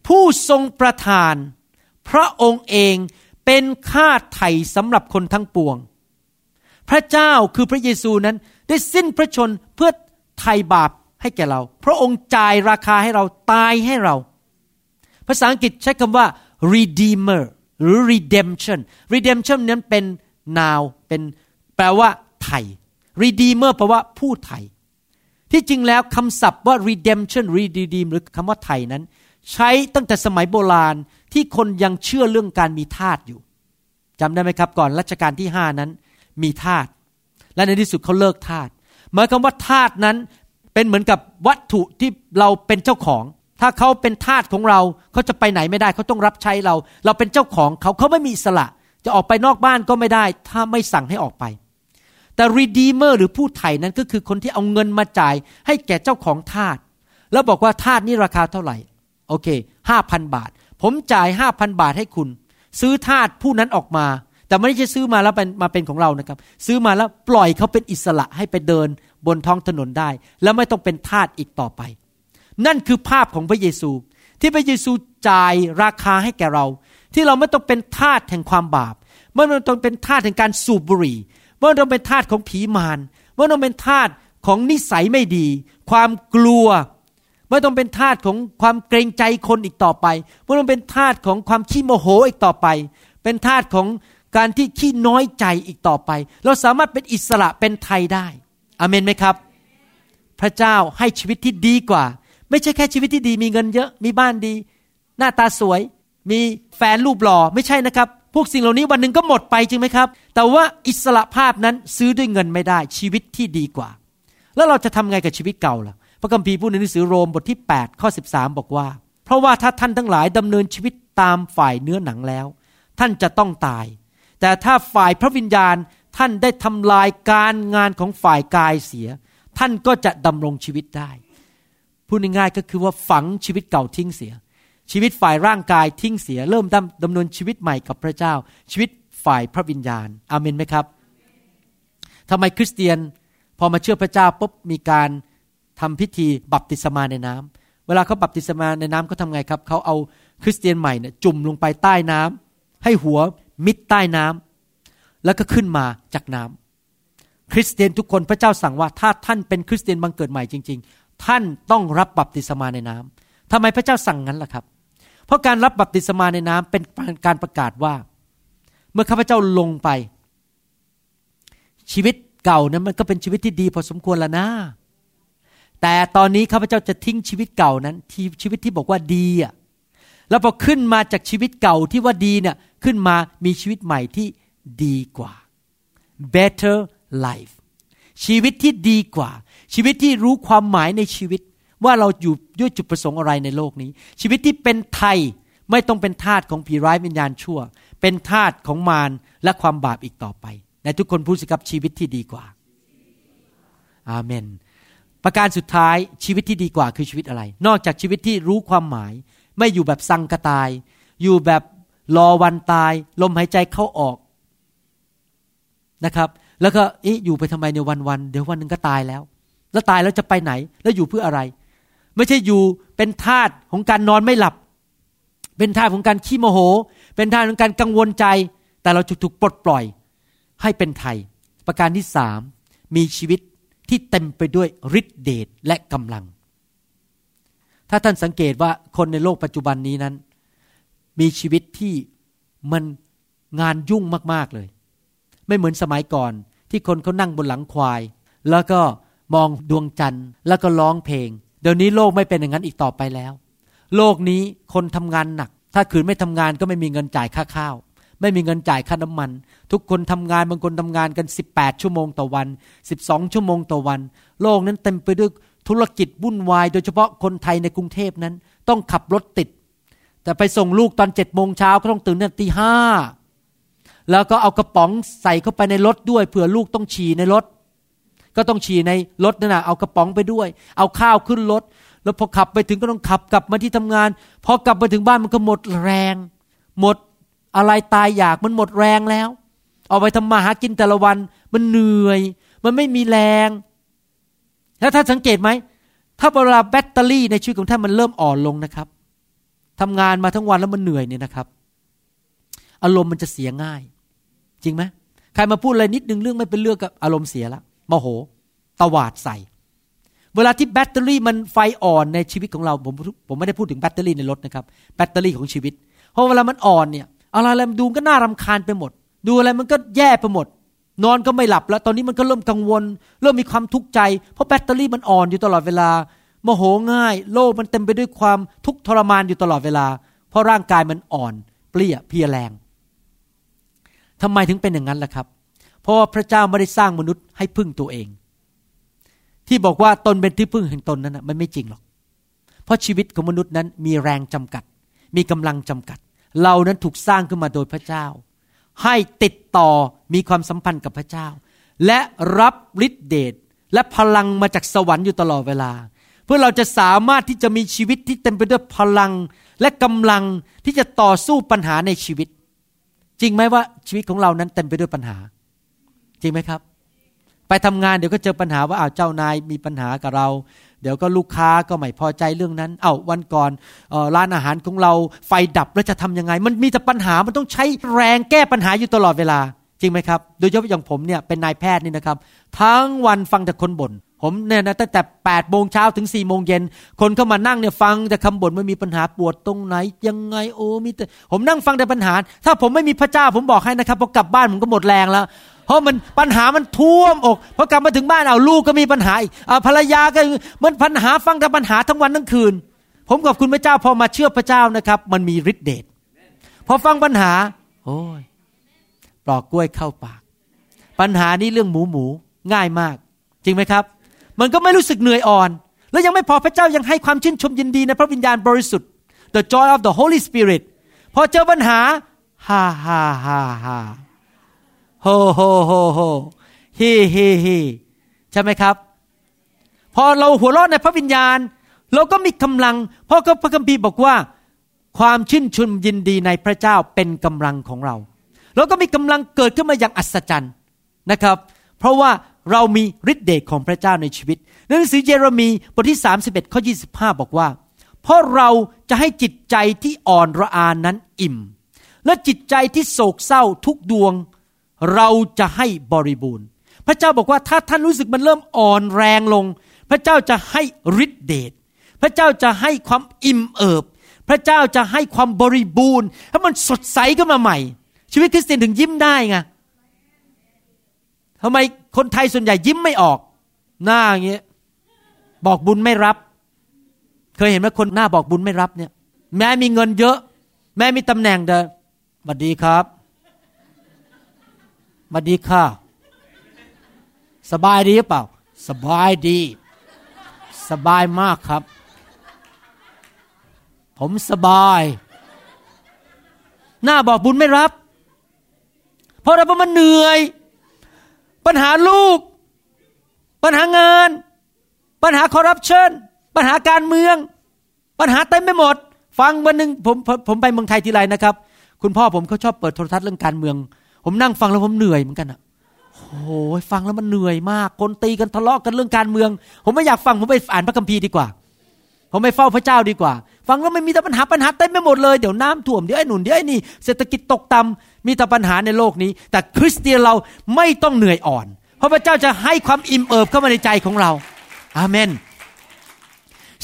ผู้ทรงประทาน พระองค์เองเป็นค่าไถ่สำหรับคนทั้งปวง พระเจ้าคือพระเยซูนั้นได้สิ้นพระชนเพื่อไถ่บาปให้แก่เรา พระองค์จ่ายราคาให้เราตายให้เรา ภาษาอังกฤษใช้คำว่า redeemer หรือ redemption redemption นั้นเป็นนาวเป็นแปลว่าไถ่ redeemer แปลว่าผู้ไถ่ที่จริงแล้วคำศัพท์ว่า redemption redeem หรือคำว่าไถ่นั้น ใช้ตั้งแต่สมัยโบราณที่คนยังเชื่อเรื่องการมีทาสอยู่จำได้ไหมครับก่อนรัชกาลที่ห้านั้น มีทาสและในที่สุดเขาเลิกทาสหมายความว่าทาสนั้นเป็นเหมือนกับวัตถุที่เราเป็นเจ้าของ ถ้าเขาเป็นทาสของเราเขาจะไปไหนไม่ได้เขาต้องรับใช้เรา เราเป็นเจ้าของเขาเขาไม่มีอิสระ จะออกไปนอกบ้านก็ไม่ได้ ถ้าไม่สั่งให้ออกไป แต่ redeemer หรือผู้ไถ่นั้นก็คือคนที่เอาเงินมาจ่าย ให้แก่เจ้าของทาสแล้วบอกว่าทาสนี่ราคาเท่าไหร่โอเคห้าพันบาท ผมจ่ายห้าพันบาทให้คุณ ซื้อทาสผู้นั้นออกมา แต่ไม่ใช่ซื้อมาแล้วเป็นมาเป็นของเรานะครับ ซื้อมาแล้วปล่อยเขาเป็นอิสระให้ไปเดินบนท้องถนนได้ แล้วไม่ต้องเป็นทาสอีกต่อไป นั่นคือภาพของพระเยซู ที่พระเยซูจ่ายราคาให้แก่เรา ที่เราไม่ต้องเป็นทาสแห่งความบาปไม่ต้องเป็นทาสแห่งการสูบบุหรี่ไม่ต้องเป็นทาสของผีมารไม่ต้องเป็นทาสของนิสัยไม่ดี ความกลัว ไม่ต้องเป็นทาสของความเกรงใจคนอีกต่อไป ไม่ต้องเป็นทาสของความขี้โมโหอีกต่อไป เป็นทาสของ การที่ขี้น้อยใจอีกต่อไป เราสามารถเป็นอิสระเป็นไทยได้อเมนไหมครับ พระเจ้าให้ชีวิตที่ดีกว่า ไม่ใช่แค่ชีวิตที่ดี มีเงินเยอะมีบ้านดี หน้าตาสวย มีแฟนรูปหล่อไม่ใช่นะครับ พวกสิ่งเหล่านี้วันหนึ่งก็หมดไปจริงไหมครับ แต่ว่าอิสระภาพนั้นซื้อด้วยเงินไม่ได้ ชีวิตที่ดีกว่า แล้วเราจะทำไงกับชีวิตเก่าล่ะพระคัมภีร์พูดในหนังสือโรมบทที่ 8 ข้อ 13 บอกว่า เพราะว่าถ้าท่านทั้งหลายดำเนินชีวิตตามฝ่ายเนื้อหนังแล้ว ท่านจะต้องตาย แต่ถ้าฝ่ายพระวิญญาณท่านได้ทำลายการงานของฝ่ายกายเสีย ท่านก็จะดำรงชีวิตได้ พูดง่ายๆก็คือว่าฝังชีวิตเก่าทิ้งเสีย ชีวิตฝ่ายร่างกายทิ้งเสีย เริ่มดำดำเนินชีวิตใหม่กับพระเจ้า ชีวิตฝ่ายพระวิญญาณอาเมนไหมครับทำไมคริสเตียนพอมาเชื่อพระเจ้าปุ๊บมีการทำพิธีบัพติศมาในน้ำเวลาเขาบัพติศมาในน้ำเขาทำไงครับเขาเอาคริสเตียนใหม่เนี่ยจุ่มลงไปใต้น้ำให้หัว มิดใต้น้ำแล้วก็ขึ้นมาจากน้ำคริสเตียนทุกคนพระเจ้าสั่งว่าถ้าท่านเป็นคริสเตียนบังเกิดใหม่จริง ๆ ท่านต้องรับบัพติศมาในน้ำทำไมพระเจ้าสั่งงั้นล่ะครับ เพราะการรับบัพติศมาในน้ำเป็นการประกาศว่า เมื่อข้าพเจ้าลงไป ชีวิตเก่านั้นมันก็เป็นชีวิตที่ดีพอสมควรแล้วนะแต่ตอนนี้ข้าพเจ้าจะทิ้งชีวิตเก่านั้นที่ชีวิตที่บอกว่าดีอะ แล้วพอขึ้นมาจากชีวิตเก่าที่ว่าดีเนี่ยขึ้นมามีชีวิตใหม่ที่ดีกว่า better life ชีวิตที่ดีกว่า ชีวิตที่รู้ความหมายในชีวิต ว่าเราอยู่ด้วยจุดประสงค์อะไรในโลกนี้ ชีวิตที่เป็นไทยไม่ต้องเป็นทาสของผีร้ายวิญญาณชั่ว เป็นทาสของมารและความบาปอีกต่อไปในทุกคนพูดสิครับชีวิตที่ดีกว่า อาเมน ประการสุดท้ายชีวิตที่ดีกว่าคือชีวิตอะไร นอกจากชีวิตที่รู้ความหมาย ไม่อยู่แบบสังกตาย อยู่แบบรอวันตาย ลมหายใจเข้าออกนะครับ แล้วก็เอ๊ะอยู่ไปทำไมในวันวันเดี๋ยววันหนึ่งก็ตายแล้ว แล้วตายแล้วจะไปไหน แล้วอยู่เพื่ออะไร ไม่ใช่อยู่เป็นทาสของการนอนไม่หลับ เป็นทาสของการขี้โมโห เป็นทาสของการกังวลใจ แต่เราถูกปลดปล่อย ให้เป็นไทย ประการที่สามมีชีวิตที่เต็มไปด้วยฤทธิเดชและกำลัง ถ้าท่านสังเกตว่าคนในโลกปัจจุบันนี้นั้น มีชีวิตที่มันงานยุ่งมากๆเลย ไม่เหมือนสมัยก่อนที่คนเขานั่งบนหลังควาย แล้วก็มองดวงจันทร์แล้วก็ร้องเพลง เดี๋ยวนี้โลกไม่เป็นอย่างนั้นอีกต่อไปแล้ว โลกนี้คนทำงานหนัก ถ้าคืนไม่ทำงานก็ไม่มีเงินจ่ายค่าข้าว ไม่มีเงินจ่ายค่าน้ำมัน ทุกคนทำงานบางคนทำงานกัน 18 ชั่วโมงต่อวัน 12 ชั่วโมงต่อวัน โลกนั้นเต็มไปด้วย ธุรกิจวุ่นวายโดยเฉพาะคนไทยในกรุงเทพนั้น ต้องขับรถติด แต่ไปส่งลูกตอนเจ็ดโมงเช้าก็ต้องตื่นตั้งตีห้าแล้วก็เอากระป๋องใส่เข้าไปในรถด้วยเผื่อลูกต้องฉี่ในรถ ก็ต้องฉี่ในรถนั่นนะเอากระป๋องไปด้วย เอาข้าวขึ้นรถ แล้วพอขับไปถึงก็ต้องขับกลับมาที่ทำงานพอกลับมาถึงบ้านมันก็หมดแรง หมดอะไรตายอยากมันหมดแรงแล้ว เอาไปทำมาหากินแต่ละวัน มันเหนื่อย มันไม่มีแรง แล้วถ้าสังเกตไหม ถ้าเวลาแบตเตอรี่ในชีวิตของท่านมันเริ่มอ่อนลงนะครับทำงานมาทั้งวันแล้วมันเหนื่อยเนี่ยนะครับ อารมณ์มันจะเสียง่าย จริงไหมใครมาพูดอะไรนิดนึงเรื่องไม่เป็นเรื่องกับอารมณ์เสียละโมโหตวาดใส่ เวลาที่แบตเตอรี่มันไฟอ่อนในชีวิตของเราผมผมไม่ได้พูดถึงแบตเตอรี่ในรถนะครับแบตเตอรี่ของชีวิตเพราะเวลามันอ่อนเนี่ยอะไรอะไรดูก็น่ารำคาญไปหมด ดูอะไรมันก็แย่ไปหมด นอนก็ไม่หลับแล้ว ตอนนี้มันก็เริ่มกังวล เริ่มมีความทุกข์ใจ เพราะแบตเตอรี่มันอ่อนอยู่ตลอดเวลาโมโหง่าย โลกมันเต็มไปด้วยความทุกข์ทรมานอยู่ตลอดเวลา เพราะร่างกายมันอ่อน เปลี้ยเพียแรงทำไมถึงเป็นอย่างนั้นล่ะครับ เพราะพระเจ้าไม่ได้สร้างมนุษย์ให้พึ่งตัวเอง ที่บอกว่าตนเป็นที่พึ่งแห่งตนนั้นนะมันไม่จริงหรอก เพราะชีวิตของมนุษย์นั้นมีแรงจำกัด มีกำลังจำกัด เรานั้นถูกสร้างขึ้นมาโดยพระเจ้า ให้ติดต่อมีความสัมพันธ์กับพระเจ้า และรับฤทธิเดชและพลังมาจากสวรรค์อยู่ตลอดเวลา เพื่อเราจะสามารถที่จะมีชีวิตที่เต็มไปด้วยพลังและกำลังที่จะต่อสู้ปัญหาในชีวิต จริงไหมว่าชีวิตของเรานั้นเต็มไปด้วยปัญหา จริงไหมครับ ไปทำงานเดี๋ยวก็เจอปัญหาว่าอ้าวเจ้านายมีปัญหากับเรา เดี๋ยวก็ลูกค้าก็ไม่พอใจเรื่องนั้น เอา้าวันก่อนออร้านอาหารของเราไฟดับแล้วจะทํำยังไง มันมีแต่ปัญหามันต้องใช้แรงแก้ปัญหาอยู่ตลอดเวลา จริงไหมครับ โดยเฉพาะอย่างผมเนี่ยเป็นนายแพทย์นี่นะครับ ทั้งวันฟังแต่คนบน่นผมเนี่ยนะตั้งแต่8ปดโมงเช้าถึง4ี่โมงเย็นคนเข้ามานั่งเนี่ยฟังแต่คำบ่นไม่มีปัญหาปวดตรงไหน ยังไงโอ้มีแต่ผมนั่งฟังแต่ปัญหา ถ้าผมไม่มีพระเจ้าผมบอกให้นะครับพอกลับบ้านผมก็หมดแรงแล้ว เพราะมันปัญหามันท่วมอกพอกลับมาถึงบ้านเอาลูกก็มีปัญหาอีกภรรยาก็มันปัญหาฟังแต่ปัญหาทั้งวันทั้งคืน ผมขอบคุณพระเจ้าพอมาเชื่อพระเจ้านะครับ มันมีฤทธิ์เดชพอฟังปัญหา โอ้ยปลอกกล้วยเข้าปาก ปัญหานี้เรื่องหมูหมูง่ายมาก จริงไหมครับ มันก็ไม่รู้สึกเหนื่อยอ่อน แล้วยังไม่พอพระเจ้ายังให้ความชื่นชมยินดีในพระวิญญาณบริสุทธิ์ the joy of the Holy Spirit พอเจอปัญหาฮ่าฮ่าฮ่าฮ่า โฮโฮโฮโฮฮีฮีฮีใช่ไหมครับ พอเราหัวเราะในพระวิญญาณ เราก็มีกำลัง เพราะพระคัมภีร์บอกว่า ความชื่นชมยินดีในพระเจ้าเป็นกำลังของเรา เราก็มีกำลังเกิดขึ้นมาอย่างอัศจรรย์นะครับ เพราะว่าเรามีฤทธิ์เดชของพระเจ้าในชีวิตหนังสือเยเรมีบทที่ 31ข้อ25 บอกว่า เพราะเราจะให้จิตใจที่อ่อนระอานั้นอิ่ม และจิตใจที่โศกเศร้าทุกดวง เราจะให้บริบูรณ์ พระเจ้าบอกว่าถ้าท่านรู้สึกมันเริ่มอ่อนแรงลง พระเจ้าจะให้ฤทธิเดชพระเจ้าจะให้ความอิ่มเอิบ พระเจ้าจะให้ความบริบูรณ์ให้มันสดใสขึ้นมาใหม่ ชีวิตคริสเตียนถึงยิ้มได้ไงทำไมคนไทยส่วนใหญ่ยิ้มไม่ออก หน้าอย่างเงี้ยบอกบุญไม่รับ เคยเห็นไหมคนหน้าบอกบุญไม่รับเนี่ย แม้มีเงินเยอะ แม้มีตำแหน่งเดินสวัสดีครับ มาดีค่ะ สบายดีหรือเปล่า สบายดี สบายมากครับ ผมสบาย หน้าบอกบุญไม่รับ เพราะอะไรเพราะมันเหนื่อย ปัญหาลูก ปัญหางาน ปัญหาคอร์รัปชันปัญหาการเมือง ปัญหาเต็มไปหมด ฟังวันหนึ่งผมผมไปเมืองไทยทีไรนะครับ คุณพ่อผมเขาชอบเปิดโทรทัศน์เรื่องการเมือง ผมนั่งฟังแล้วผมเหนื่อยเหมือนกันอะโอ้ยฟังแล้วมันเหนื่อยมาก คนตีกันทะเลาะกันเรื่องการเมือง ผมไม่อยากฟังผมไปอ่านพระคัมภีร์ดีกว่า ผมไปเฝ้าพระเจ้าดีกว่า ฟังแล้วไม่มีแต่ปัญหาปัญหาเต็มไปหมดเลย เดี๋ยวน้ำท่วมเดี๋ยวไอ้หนุนเดี๋ยวไอ้นี่เศรษฐกิจตกต่ำมีแต่ปัญหาในโลกนี้ แต่คริสเตียนเราไม่ต้องเหนื่อยอ่อน เพราะพระเจ้าจะให้ความอิ่มเอิบเข้ามาในใจของเรา อาเมน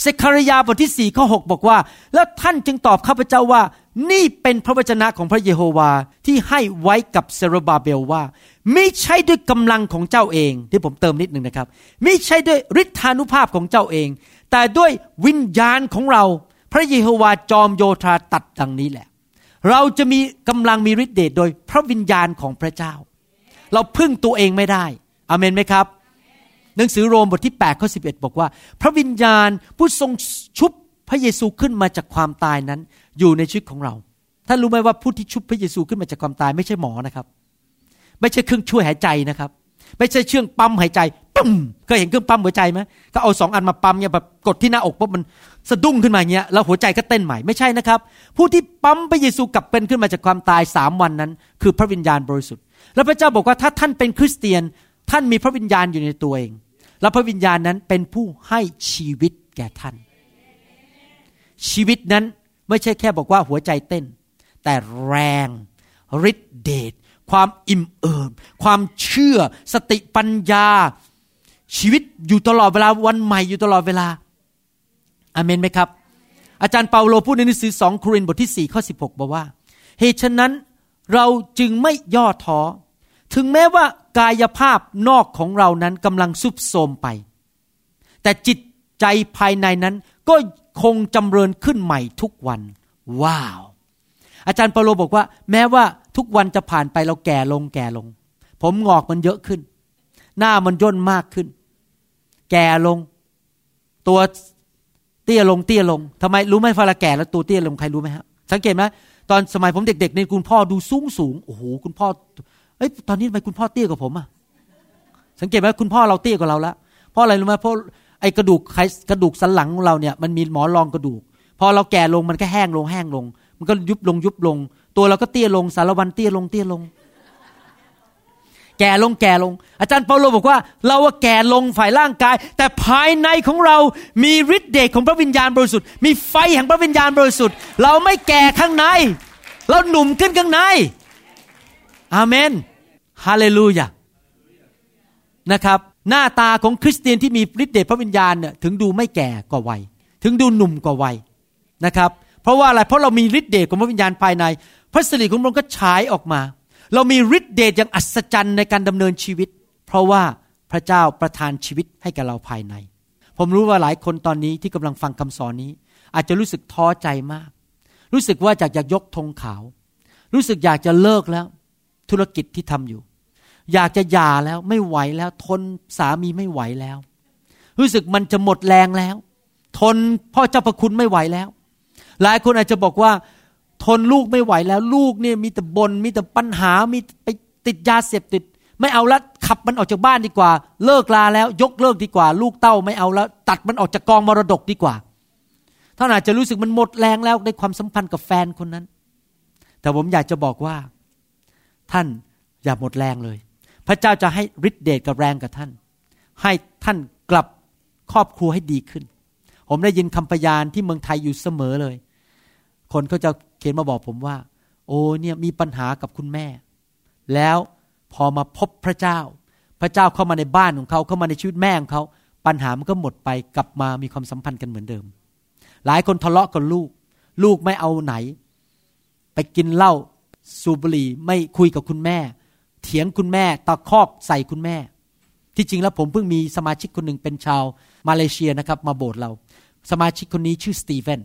เซคารยาบทที่สี่ข้อหบอกว่า แล้วท่านจึงตอบข้าพเจ้าว่า นี่เป็นพระวจนะของพระเยโฮวาที่ให้ไว้กับเซรบาเบลว่า ไม่ใช่ด้วยกำลังของเจ้าเอง ที่ผมเติมนิดหนึ่งนะครับ ไม่ใช่ด้วยฤทธานุภาพของเจ้าเอง แต่ด้วยวิญญาณของเรา พระเยโฮวาจอมโยธาตัดดังนี้แหละ เราจะมีกำลังมีฤทธิ์เดชโดยพระวิญญาณของพระเจ้า เราพึ่งตัวเองไม่ได้อเมนไหมครับ หนังสือโรมบทที่8ข้อ11บอกว่า พระวิญญาณผู้ทรงชุบพระเยซูขึ้นมาจากความตายนั้น อยู่ในชีวิตของเรา ท่านรู้ไหมว่าผู้ที่ชุบพระเยซูขึ้นมาจากความตายไม่ใช่หมอนะครับ ไม่ใช่เครื่องช่วยหายใจนะครับ ไม่ใช่เครื่องปั๊มหายใจปั๊มเคยเห็นเครื่องปั๊มหัวใจไหมก็เอาสองอันมาปั๊มเนี่ยแบบกดที่หน้าอกปุ๊บมันสะดุ้งขึ้นมาเงี้ยแล้วหัวใจก็เต้นใหม่ไม่ใช่นะครับ ผู้ที่ปั๊มพระเยซูกลับเป็นขึ้นมาจากความตายสามวันนั้น คือพระวิญญาณบริสุทธิ์ แล้วพระเจ้าบอกว่าถ้าท่านเป็นคริสเตียนท่านมีพระวิญญาณอยู่ในตัวเอง แล้วพระวิญญาณนั้นเป็นผู้ให้ชีวิตแก่ท่าน ชีวิตนั้น ไม่ใช่แค่บอกว่าหัวใจเต้น แต่แรงฤทธิเดชความอิ่มเอิบความเชื่อ สติปัญญา ชีวิตอยู่ตลอดเวลาวันใหม่อยู่ตลอดเวลาอเมนไหมครับ อาจารย์เปาโลพูดในหนังสือสองโครินธ์บทที่ 4 ข้อ 16 บอกว่า เหตุฉะนั้นเราจึงไม่ย่อท้อ ถึงแม้ว่ากายภาพนอกของเรานั้นกำลังสุบโทมไป แต่จิตใจภายในนั้นก็ คงจำเริญขึ้นใหม่ทุกวัน ว้าว อาจารย์เปาโลบอกว่า แม้ว่าทุกวันจะผ่านไปเราแก่ลงแก่ลง ผมงอกมันเยอะขึ้น หน้ามันย่นมากขึ้น แก่ลง ตัวเตี้ยลงเตี้ยลงทำไมรู้ไหมพอเราแก่แล้วตัวเตี้ยลงใครรู้ไหมครับสังเกตไหมตอนสมัยผมเด็กๆในคุณพ่อดูสูงสูงโอ้โหคุณพ่อเอ้ยตอนนี้ทำไมคุณพ่อเตี้ยกว่าผมอะสังเกตไหมคุณพ่อเราเตี้ยกว่าเราแล้วเพราะอะไรรู้ไหมเพราะ ไอกระดูกไขกระดูกสันหลังของเราเนี่ยมันมีหมอรองกระดูก พอเราแก่ลงมันก็แห้งลงแห้งลง มันก็ยุบลงยุบลง ตัวเราก็เตี้ยลงสารวันเตี้ยลงเตี้ยลง แก่ลงแก่ลง อาจารย์เปาโลบอกว่า เราว่าแก่ลงฝ่ายร่างกาย แต่ภายในของเรามีฤทธิ์เดชของพระวิญญาณบริสุทธิ์มีไฟแห่งพระวิญญาณบริสุทธิ์ เราไม่แก่ข้างใน เราหนุ่มขึ้นข้างในอาเมนฮาเลลูยานะครับ หน้าตาของคริสเตียนที่มีฤทธิ์เดชพระวิญญาณเนี่ยถึงดูไม่แก่กว่าวัย ถึงดูหนุ่มกว่าวัยนะครับ เพราะว่าอะไรเพราะเรามีฤทธิ์เดชของพระวิญญาณภายใน พระสิริของพระองค์ก็ฉายออกมา เรามีฤทธิ์เดชอย่างอัศจรรย์ในการดำเนินชีวิต เพราะว่าพระเจ้าประทานชีวิตให้กับเราภายใน ผมรู้ว่าหลายคนตอนนี้ที่กำลังฟังคำสอนนี้ อาจจะรู้สึกท้อใจมาก รู้สึกว่าอยากจะยกธงขาว รู้สึกอยากจะเลิกแล้ว ธุรกิจที่ทำอยู่ อยากจะหย่าแล้วไม่ไหวแล้ว ทนสามีไม่ไหวแล้ว รู้สึกมันจะหมดแรงแล้ว ทนพ่อเจ้าประคุณไม่ไหวแล้ว หลายคนอาจจะบอกว่า ทนลูกไม่ไหวแล้ว ลูกเนี่ยมีแต่บนมีแต่ปัญหามีไปติดยาเสพติด ไม่เอาละขับมันออกจากบ้านดีกว่า เลิกลาแล้ว ยกเลิกดีกว่า ลูกเต้าไม่เอาแล้ว ตัดมันออกจากกองมรดกดีกว่าท่านอาจจะรู้สึกมันหมดแรงแล้วในความสัมพันธ์กับแฟนคนนั้น แต่ผมอยากจะบอกว่า ท่านอย่าหมดแรงเลย พระเจ้าจะให้ฤทธิเดชกับแรงกับท่าน ให้ท่านกลับครอบครัวให้ดีขึ้น ผมได้ยินคำพยานที่เมืองไทยอยู่เสมอเลย คนเขาจะเขียนมาบอกผมว่า โอ้เนี่ยมีปัญหากับคุณแม่ แล้วพอมาพบพระเจ้า พระเจ้าเข้ามาในบ้านของเขาเข้ามาในชีวิตแม่ของเขาปัญหามันก็หมดไปกลับมามีความสัมพันธ์กันเหมือนเดิม หลายคนทะเลาะกับลูก ลูกไม่เอาไหน ไปกินเหล้าสูบบุหรี่ไม่คุยกับคุณแม่ เถียงคุณแม่ตะคอกใส่คุณแม่ ที่จริงแล้วผมเพิ่งมีสมาชิกคนหนึ่งเป็นชาวมาเลเซียนะครับ มาโบสถ์เรา สมาชิกคนนี้ชื่อสตีเฟน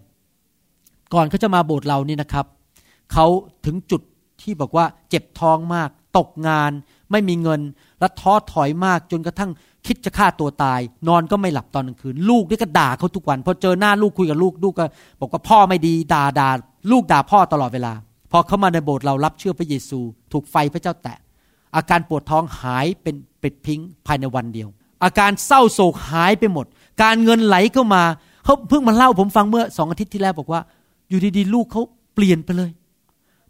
ก่อนเขาจะมาโบสถ์เรานี่นะครับเขาถึงจุดที่บอกว่าเจ็บท้องมาก ตกงาน ไม่มีเงิน และท้อถอยมากจนกระทั่งคิดจะฆ่าตัวตาย นอนก็ไม่หลับตอนกลางคืน ลูกนี่ก็ด่าเขาทุกวันพอเจอหน้าลูกคุยกับลูกลูกก็ บอกว่าพ่อไม่ดีด่าด่าลูกด่าพ่อตลอดเวลาพอเขามาในโบสถ์เรารับเชื่อพระเยซู ถูกไฟพระเจ้าแตะ อาการปวดท้องหายเป็นปิดพิงภายในวันเดียว อาการเศร้าโศกหายไปหมด การเงินไหลเข้ามาเขาเพิ่งมาเล่าผมฟังเมื่อสองอาทิตย์ที่แล้วบอกว่า อยู่ดีๆ ลูกเขาเปลี่ยนไปเลย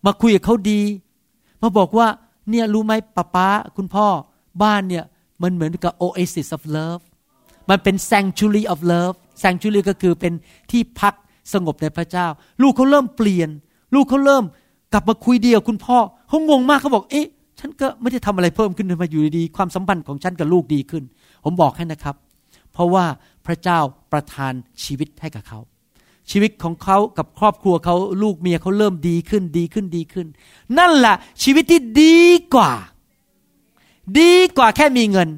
มาคุยกับเขาดี มาบอกว่าเนี่ยรู้ไหมป้าป้าคุณพ่อบ้านเนี่ยมันเหมือนกับ oasis of love มันเป็น sanctuary of love sanctuary ก็คือเป็นที่พักสงบในพระเจ้า ลูกเขาเริ่มเปลี่ยน ลูกเขาเริ่มกลับมาคุยเดียวคุณพ่อเขางงมากเขาบอกเอ๊ะ ฉันก็ไม่ได้ทำอะไรเพิ่มขึ้นมาอยู่ดีๆความสัมพันธ์ของฉันกับลูกดีขึ้น ผมบอกให้นะครับ เพราะว่าพระเจ้าประทานชีวิตให้กับเขา ชีวิตของเขากับครอบครัวเขาลูกเมียเขาเริ่มดีขึ้นดีขึ้นดีขึ้น นั่นแหละชีวิตที่ดีกว่า ดีกว่าแค่มีเงิน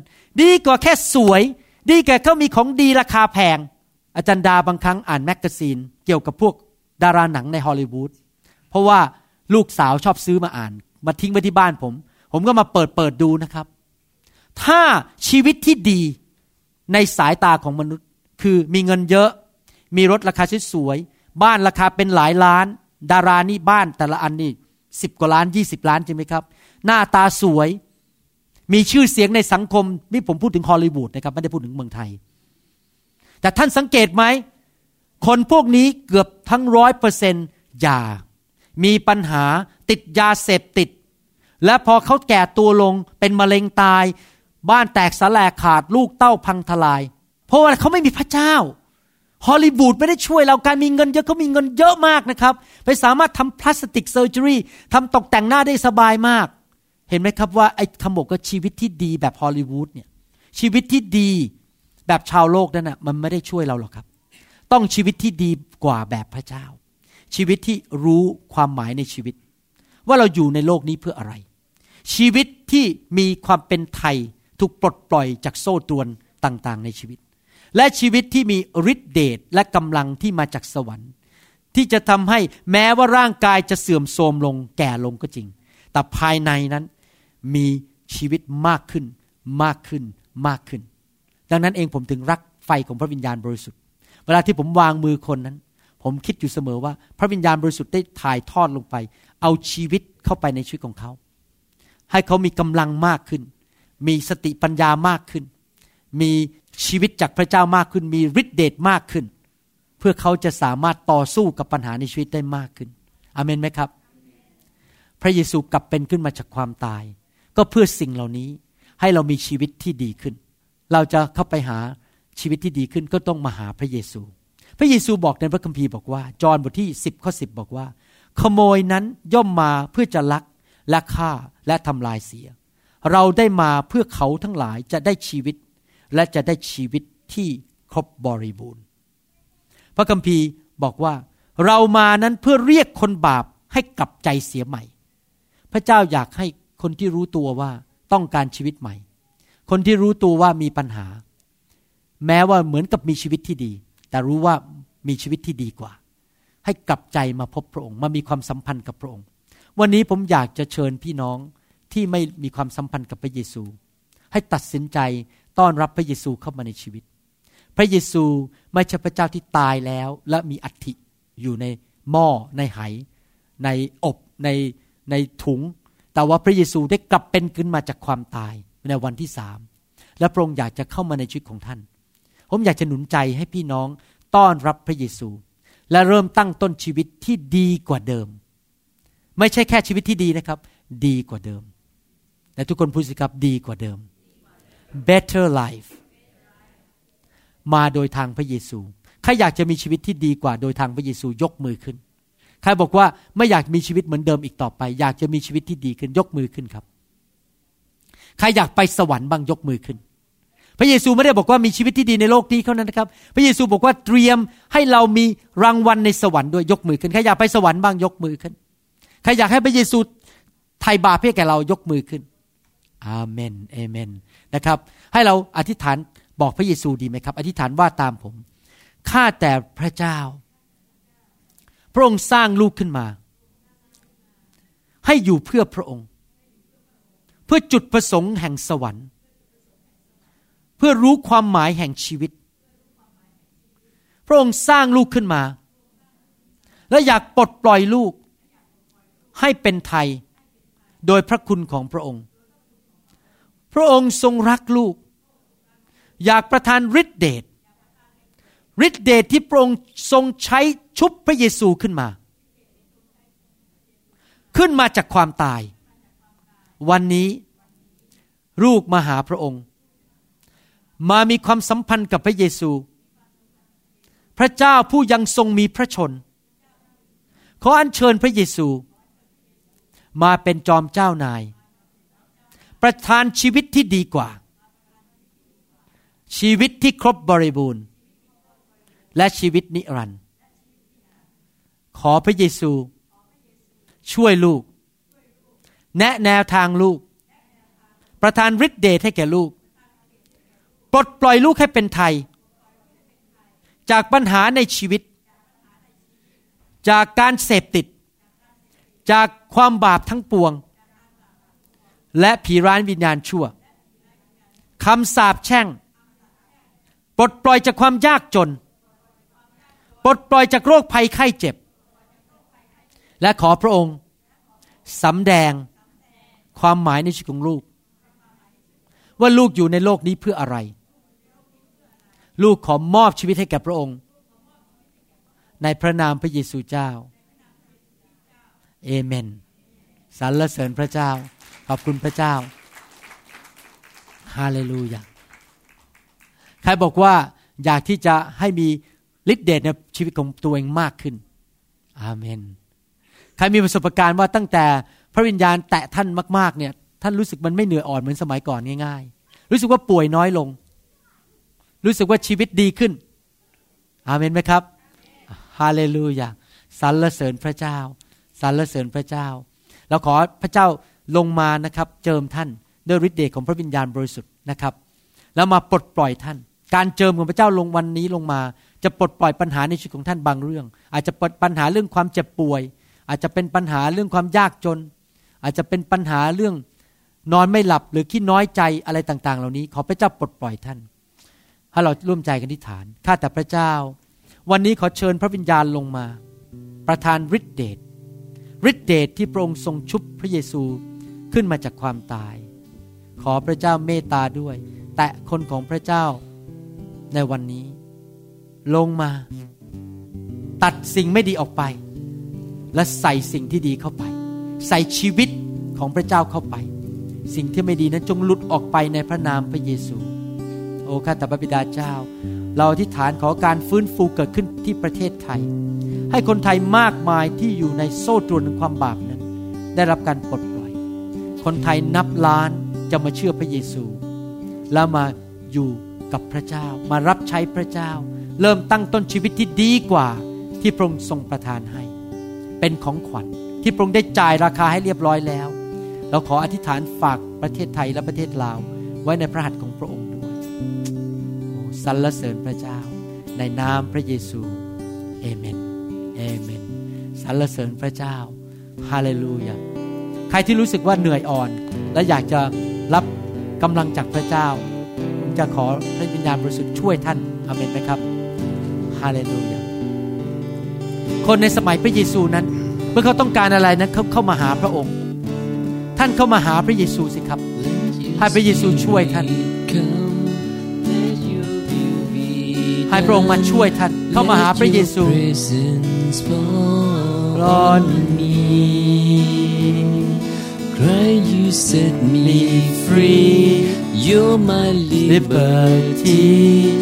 ดีกว่าแค่สวย ดีกว่าเขามีของดีราคาแพง อาจารย์ดาบางครั้งอ่าน magazine เกี่ยวกับพวกดาราหนังในฮอลลีวูดเพราะว่าลูกสาวชอบซื้อมาอ่าน มาทิ้งไว้ที่บ้านผม ผมก็มาเปิดเปิดดูนะครับ ถ้าชีวิตที่ดีในสายตาของมนุษย์ คือมีเงินเยอะ มีรถราคาสวยบ้านราคาเป็นหลายล้าน ดารานี่บ้านแต่ละอันนี่สิบกว่าล้านยี่สิบล้านใช่ไหมครับ หน้าตาสวย มีชื่อเสียงในสังคมนี่ผมพูดถึงฮอลลีวูดนะครับไม่ได้พูดถึงเมืองไทย แต่ท่านสังเกตไหมคนพวกนี้เกือบทั้งร้อยเปอร์เซ็นต์ยา มีปัญหาติดยาเสพติด และพอเขาแก่ตัวลงเป็นมะเร็งตาย บ้านแตกสลายขาดลูกเต้าพังทลาย เพราะว่าเขาไม่มีพระเจ้าฮอลลีวูดไม่ได้ช่วยเราการมีเงินเยอะเขามีเงินเยอะมากนะครับ ไปสามารถทำ plastic surgery ทำตกแต่งหน้าได้สบายมาก เห็นไหมครับว่าไอ้คำบอกว่าชีวิตที่ดีแบบฮอลลีวูดเนี่ยชีวิตที่ดีแบบชาวโลกนั่นนะมันไม่ได้ช่วยเราหรอกครับ ต้องชีวิตที่ดีกว่าแบบพระเจ้า ชีวิตที่รู้ความหมายในชีวิต ว่าเราอยู่ในโลกนี้เพื่ออะไร ชีวิตที่มีความเป็นไทถูกปลดปล่อยจากโซ่ตรวนต่างๆ ในชีวิต และชีวิตที่มีฤทธิเดชและกำลังที่มาจากสวรรค์ ที่จะทำให้แม้ว่าร่างกายจะเสื่อมโทรมลงแก่ลงก็จริง แต่ภายในนั้นมีชีวิตมากขึ้นมากขึ้นมากขึ้น ดังนั้นเองผมถึงรักไฟของพระวิญญาณบริสุทธิ์ เวลาที่ผมวางมือคนนั้น ผมคิดอยู่เสมอว่าพระวิญญาณบริสุทธิ์ได้ถ่ายทอดลงไป เอาชีวิตเข้าไปในชีวิตของเขา ให้เขามีกำลังมากขึ้น มีสติปัญญามากขึ้น มีชีวิตจากพระเจ้ามากขึ้น มีฤทธิเดชมากขึ้น เพื่อเขาจะสามารถต่อสู้กับปัญหาในชีวิตได้มากขึ้นอเมนไหมครับ พระเยซูกลับเป็นขึ้นมาจากความตาย ก็เพื่อสิ่งเหล่านี้ให้เรามีชีวิตที่ดีขึ้น เราจะเข้าไปหาชีวิตที่ดีขึ้นก็ต้องมาหาพระเยซู พระเยซูบอกในพระคัมภีร์บอกว่า จอห์นบทที่ 10ข้อ10 บอกว่า ขโมยนั้นย่อมมาเพื่อจะลัก และฆ่าและทำลายเสีย เราได้มาเพื่อเขาทั้งหลายจะได้ชีวิต และจะได้ชีวิตที่ครบบริบูรณ์ พระคัมภีร์บอกว่าเรามานั้นเพื่อเรียกคนบาปให้กลับใจเสียใหม่ พระเจ้าอยากให้คนที่รู้ตัวว่าต้องการชีวิตใหม่ คนที่รู้ตัวว่ามีปัญหา แม้ว่าเหมือนกับมีชีวิตที่ดี แต่รู้ว่ามีชีวิตที่ดีกว่า ให้กลับใจมาพบพระองค์ มามีความสัมพันธ์กับพระองค์ วันนี้ผมอยากจะเชิญพี่น้องที่ไม่มีความสัมพันธ์กับพระเยซู ให้ตัดสินใจต้อนรับพระเยซูเข้ามาในชีวิต พระเยซูไม่ใช่พระเจ้าที่ตายแล้ว และมีอัฐิอยู่ในหม้อในไหในอบในในถุง แต่ว่าพระเยซูได้กลับเป็นขึ้นมาจากความตายในวันที่สามและพระองค์อยากจะเข้ามาในชีวิตของท่าน ผมอยากจะหนุนใจให้พี่น้องต้อนรับพระเยซู และเริ่มตั้งต้นชีวิตที่ดีกว่าเดิม ไม่ใช่แค่ชีวิตที่ดีนะครับ ดีกว่าเดิมแต่ทุกคนพูดสิครับดีกว่าเดิม better life มาโดยทางพระเยซู ใครอยากจะมีชีวิตที่ดีกว่าโดยทางพระเยซูยกมือขึ้น ใครบอกว่าไม่อยากมีชีวิตเหมือนเดิมอีกต่อไป อยากจะมีชีวิตที่ดีขึ้นยกมือขึ้นครับ ใครอยากไปสวรรค์บ้างยกมือขึ้น พระเยซูไม่ได้บอกว่ามีชีวิตที่ดีในโลกนี้เท่านั้นนะครับ พระเยซูบอกว่าเตรียมให้เรามีรางวัลในสวรรค์ด้วยยกมือขึ้น ใครอยากไปสวรรค์บ้างยกมือขึ้น ครอยากให้พระเยซูไถ่บาปให้แก่เรายกมือขึ้น อาเมนเอเมนนะครับ ให้เราอธิษฐานบอกพระเยซูดีไหมครับ อธิษฐานว่าตามผม ข้าแต่พระเจ้า พระองค์สร้างลูกขึ้นมา ให้อยู่เพื่อพระองค์ เพื่อจุดประสงค์แห่งสวรรค์ เพื่อรู้ความหมายแห่งชีวิต พระองค์สร้างลูกขึ้นมา และอยากปลดปล่อยลูก ให้เป็นไทยโดยพระคุณของพระองค์ พระองค์ทรงรักลูก อยากประทานฤทธิเดชฤทธิเดชที่พระองค์ทรงใช้ชุบพระเยซูขึ้นมา ขึ้นมาจากความตาย วันนี้ลูกมาหาพระองค์ มามีความสัมพันธ์กับพระเยซู พระเจ้าผู้ยังทรงมีพระชน ขออัญเชิญพระเยซู มาเป็นจอมเจ้านาย ประทานชีวิตที่ดีกว่า ชีวิตที่ครบบริบูรณ์ และชีวิตนิรันดร์ขอพระเยซู ช่วยลูก แนะแนวทางลูก ประทานฤทธิเดชให้แก่ลูก ปลดปล่อยลูกให้เป็นไทย จากปัญหาในชีวิต จากการเสพติด จากความบาปทั้งปวง และผีร้ายวิญญาณชั่วคำสาปแช่ง ปลดปล่อยจากความยากจน ปลดปล่อยจากโรคภัยไข้เจ็บ และขอพระองค์สำแดงความหมายในชีวิตของลูก ว่าลูกอยู่ในโลกนี้เพื่ออะไร ลูกขอมอบชีวิตให้แก่พระองค์ ในพระนามพระเยซูเจ้า เอเมนสรรเสริญพระเจ้า ขอบคุณพระเจ้าฮาเลลูยาใครบอกว่าอยากที่จะให้มีฤทธิเดชในชีวิตของตัวเองมากขึ้น อาเมน ใครมีประสบการณ์ว่าตั้งแต่พระวิญญาณแตะท่านมากๆเนี่ย ท่านรู้สึกมันไม่เหนื่อยอ่อนเหมือนสมัยก่อนง่าย ๆ รู้สึกว่าป่วยน้อยลง รู้สึกว่าชีวิตดีขึ้น อาเมนไหมครับ ฮาเลลูยาสรรเสริญพระเจ้า สรรเสริญพระเจ้า เราขอพระเจ้าลงมานะครับเจิมท่านด้วยฤทธิ์เดชของพระวิญญาณบริสุทธิ์นะครับ แล้วมาปลดปล่อยท่าน การเจิมของพระเจ้าลงวันนี้ลงมา จะปลดปล่อยปัญหาในชีวิตของท่านบางเรื่อง อาจจะปลดปัญหาเรื่องความเจ็บป่วย อาจจะเป็นปัญหาเรื่องความยากจน อาจจะเป็นปัญหาเรื่องนอนไม่หลับหรือขี้น้อยใจอะไรต่างๆ เหล่านี้ ขอพระเจ้าปลดปล่อยท่านให้เราร่วมใจกันที่ฐานข้าแต่พระเจ้า วันนี้ขอเชิญพระวิญญาณลงมา ประทานฤทธิเดช ฤทธิเดชที่พระองค์ทรงชุบพระเยซูขึ้นมาจากความตาย ขอพระเจ้าเมตตาด้วย แตะคนของพระเจ้าในวันนี้ ลงมา ตัดสิ่งไม่ดีออกไป และใส่สิ่งที่ดีเข้าไป ใส่ชีวิตของพระเจ้าเข้าไป สิ่งที่ไม่ดีนั้นจงหลุดออกไปในพระนามพระเยซู โอ้ข้าแต่พระบิดาเจ้า เราอธิษฐานขอการฟื้นฟูเกิดขึ้นที่ประเทศไทย ให้คนไทยมากมายที่อยู่ในโซ่ตรวนของความบาปนั้น ได้รับการปลดปล่อย คนไทยนับล้านจะมาเชื่อพระเยซู แล้วมาอยู่กับพระเจ้า มารับใช้พระเจ้า เริ่มตั้งต้นชีวิตที่ดีกว่าที่พระองค์ทรงประทานให้ เป็นของขวัญที่พระองค์ได้จ่ายราคาให้เรียบร้อยแล้ว เราขออธิษฐานฝากประเทศไทยและประเทศลาวไว้ในพระหัตถ์ของพระองค์ด้วยสรรเสริญพระเจ้า ในนามพระเยซู เอเมน เอเมนสรรเสริญพระเจ้าฮาเลลูยาใครที่รู้สึกว่าเหนื่อยอ่อน และอยากจะรับกำลังจากพระเจ้า ผมจะขอพระวิญญาณบริสุทธิ์ช่วยท่านอเมนไหมครับฮาเลลูยาคนในสมัยพระเยซูนั้น เมื่อเขาต้องการอะไรนั้นเขาเข้ามาหาพระองค์ ท่านเข้ามาหาพระเยซูสิครับให้พระเยซูช่วยท่าน ให้พระองค์มาช่วยท่าน เข้ามาหาพระเยซูร้อนมี Cry, you set me free. You're my liberty.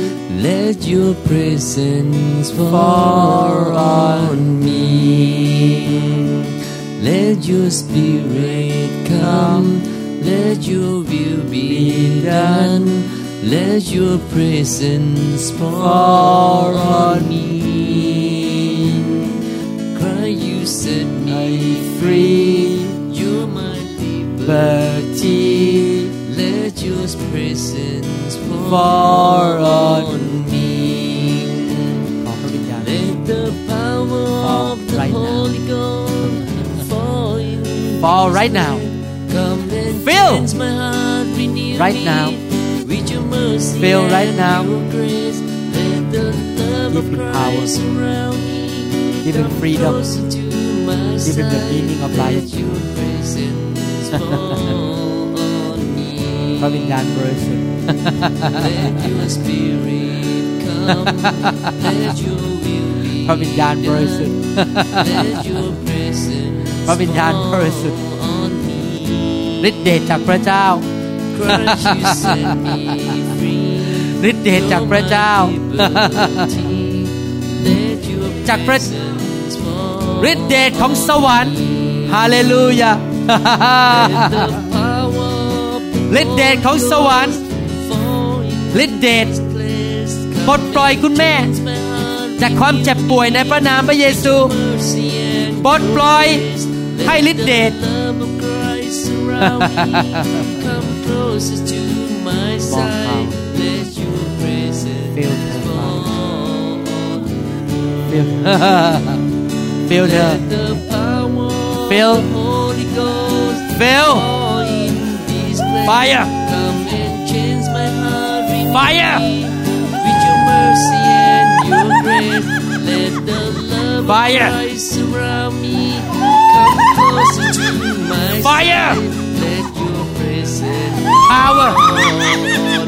Let your presence fall on me. Let your spirit come. Let your will be done. Let your presence fall on me. Cry, you set me free. You're my liberty. Let your presence fall on me. Let the power of the Holy Ghost fall, fall right now. Fill right now with your mercy Fill and right now. your grace. Let the love Give of him power. Christ surround me. Give him Come freedom. closer to my Give him the side. meaning of life. Let your presence fall on me. พระวิญญาณบริสุทธิ์ Let your spirit come. Let your will be พระวิญญาณบริสุทธิ์ Let your presence พระวิญญาณบริสุทธิ์ fall on me. ฤทธิเดชจากพระเจ้า Christ, you set me free. ฤทธิเดชจากพระเจ้า Let your จากพระ presence fall ฤทธิเดชของสวรรค์ฮาเลลูยา Let the power of the ฤทธิเดชของสวรรค์ fall in ฤทธิเดช place. ปลดปล่อยคุณแม่ Cleanse my heart, จากความเจ็บป่วยในพระนามพระเยซู mercy and ปลดปล่อย grace. ให้ฤทธิเดช closest to my side. Let your presence fill her. Fill her. Fill. Fill. Fire. Fire. With your mercy and your grace, let the love Fire. surround me. Come closer to my Fire. Side. Let your presence power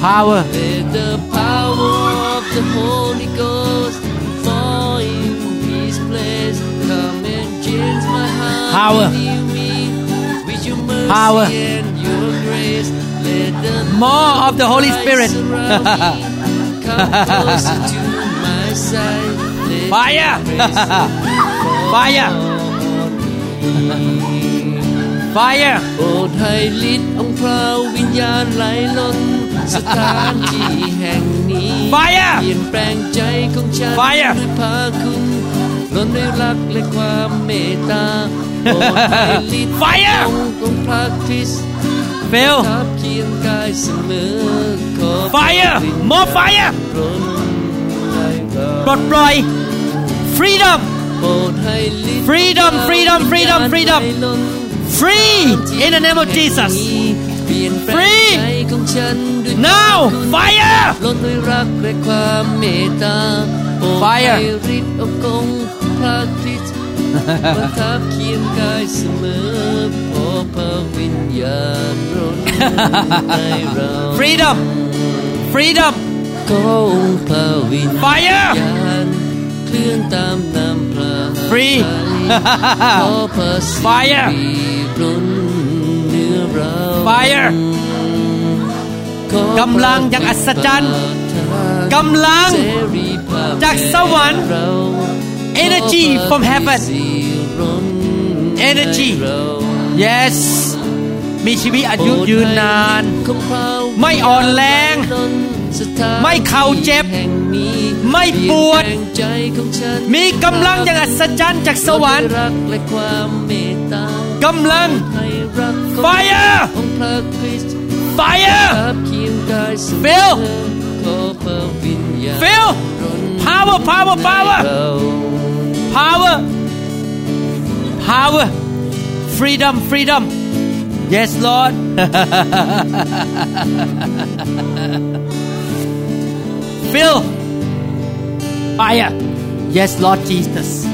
power Let the power of the Holy Ghost fall in this place. Come and change my heart. Power. Me with your mercy Power. and your grace. Let the More of the Holy Spirit. surround me. Come closer to my side. Fire fire fire โปรดให้ฤทธิ์องค์พระวิญญาณไหลล้นสถานที่แห่งนี้ Fire เปลี่ยนแปลงใจของฉัน Fire ด้วยพาคุณล้นด้วยรักและความเมตตาโปรดให้ฤทธิ์ Fire องค์ของพระคริสต์ Phil ทับเคียงกายเสมอขอ Fire พระวิญญาณ more fire ล้นให้เราปลดปล่อย freedom โปรดให้ฤทธิ์ Freedom, freedom, freedom, freedom. ไหลล้น free in the name of Jesus เปลี่ยนแปลง Free ใจของฉันด้วย now คุณ fire ล้นด้วยรักและความเมตตาโปรด Fire ให้ฤทธิ์องค์ของพระคริสต์ประทับเคียงกายเสมอพอพระวิญญาณร้นให้เรา freedom freedom ก็องค์พระวิญ fire ญาณเคลื่อนตามนำพระ free ขอพระสิ Fire ริร้นเนื้อเรา fire ขอกำลังอย่างอัศจรรย์กำลังเสรีภาพจากสวรรค์เรา energy from heaven energy yes มีชีวิตอายุยืนนาน ไม่อ่อนแรง ไม่เข่าเจ็บ ไม่ปวด มีกำลังอย่างอัศจรรย์จากสวรรค์รักและความเมตตากำลังให้รักของ Fire! Fire! Phil! Phil! Power, power, power! Power! Power! Freedom, freedom! Yes, Lord! Phil! Fire! Yes, Lord Jesus!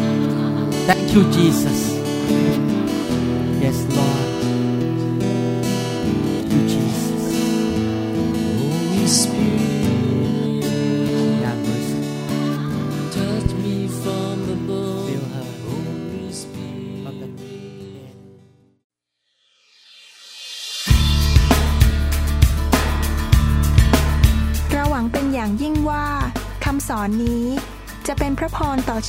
Thank you, Jesus! Yes, Lord.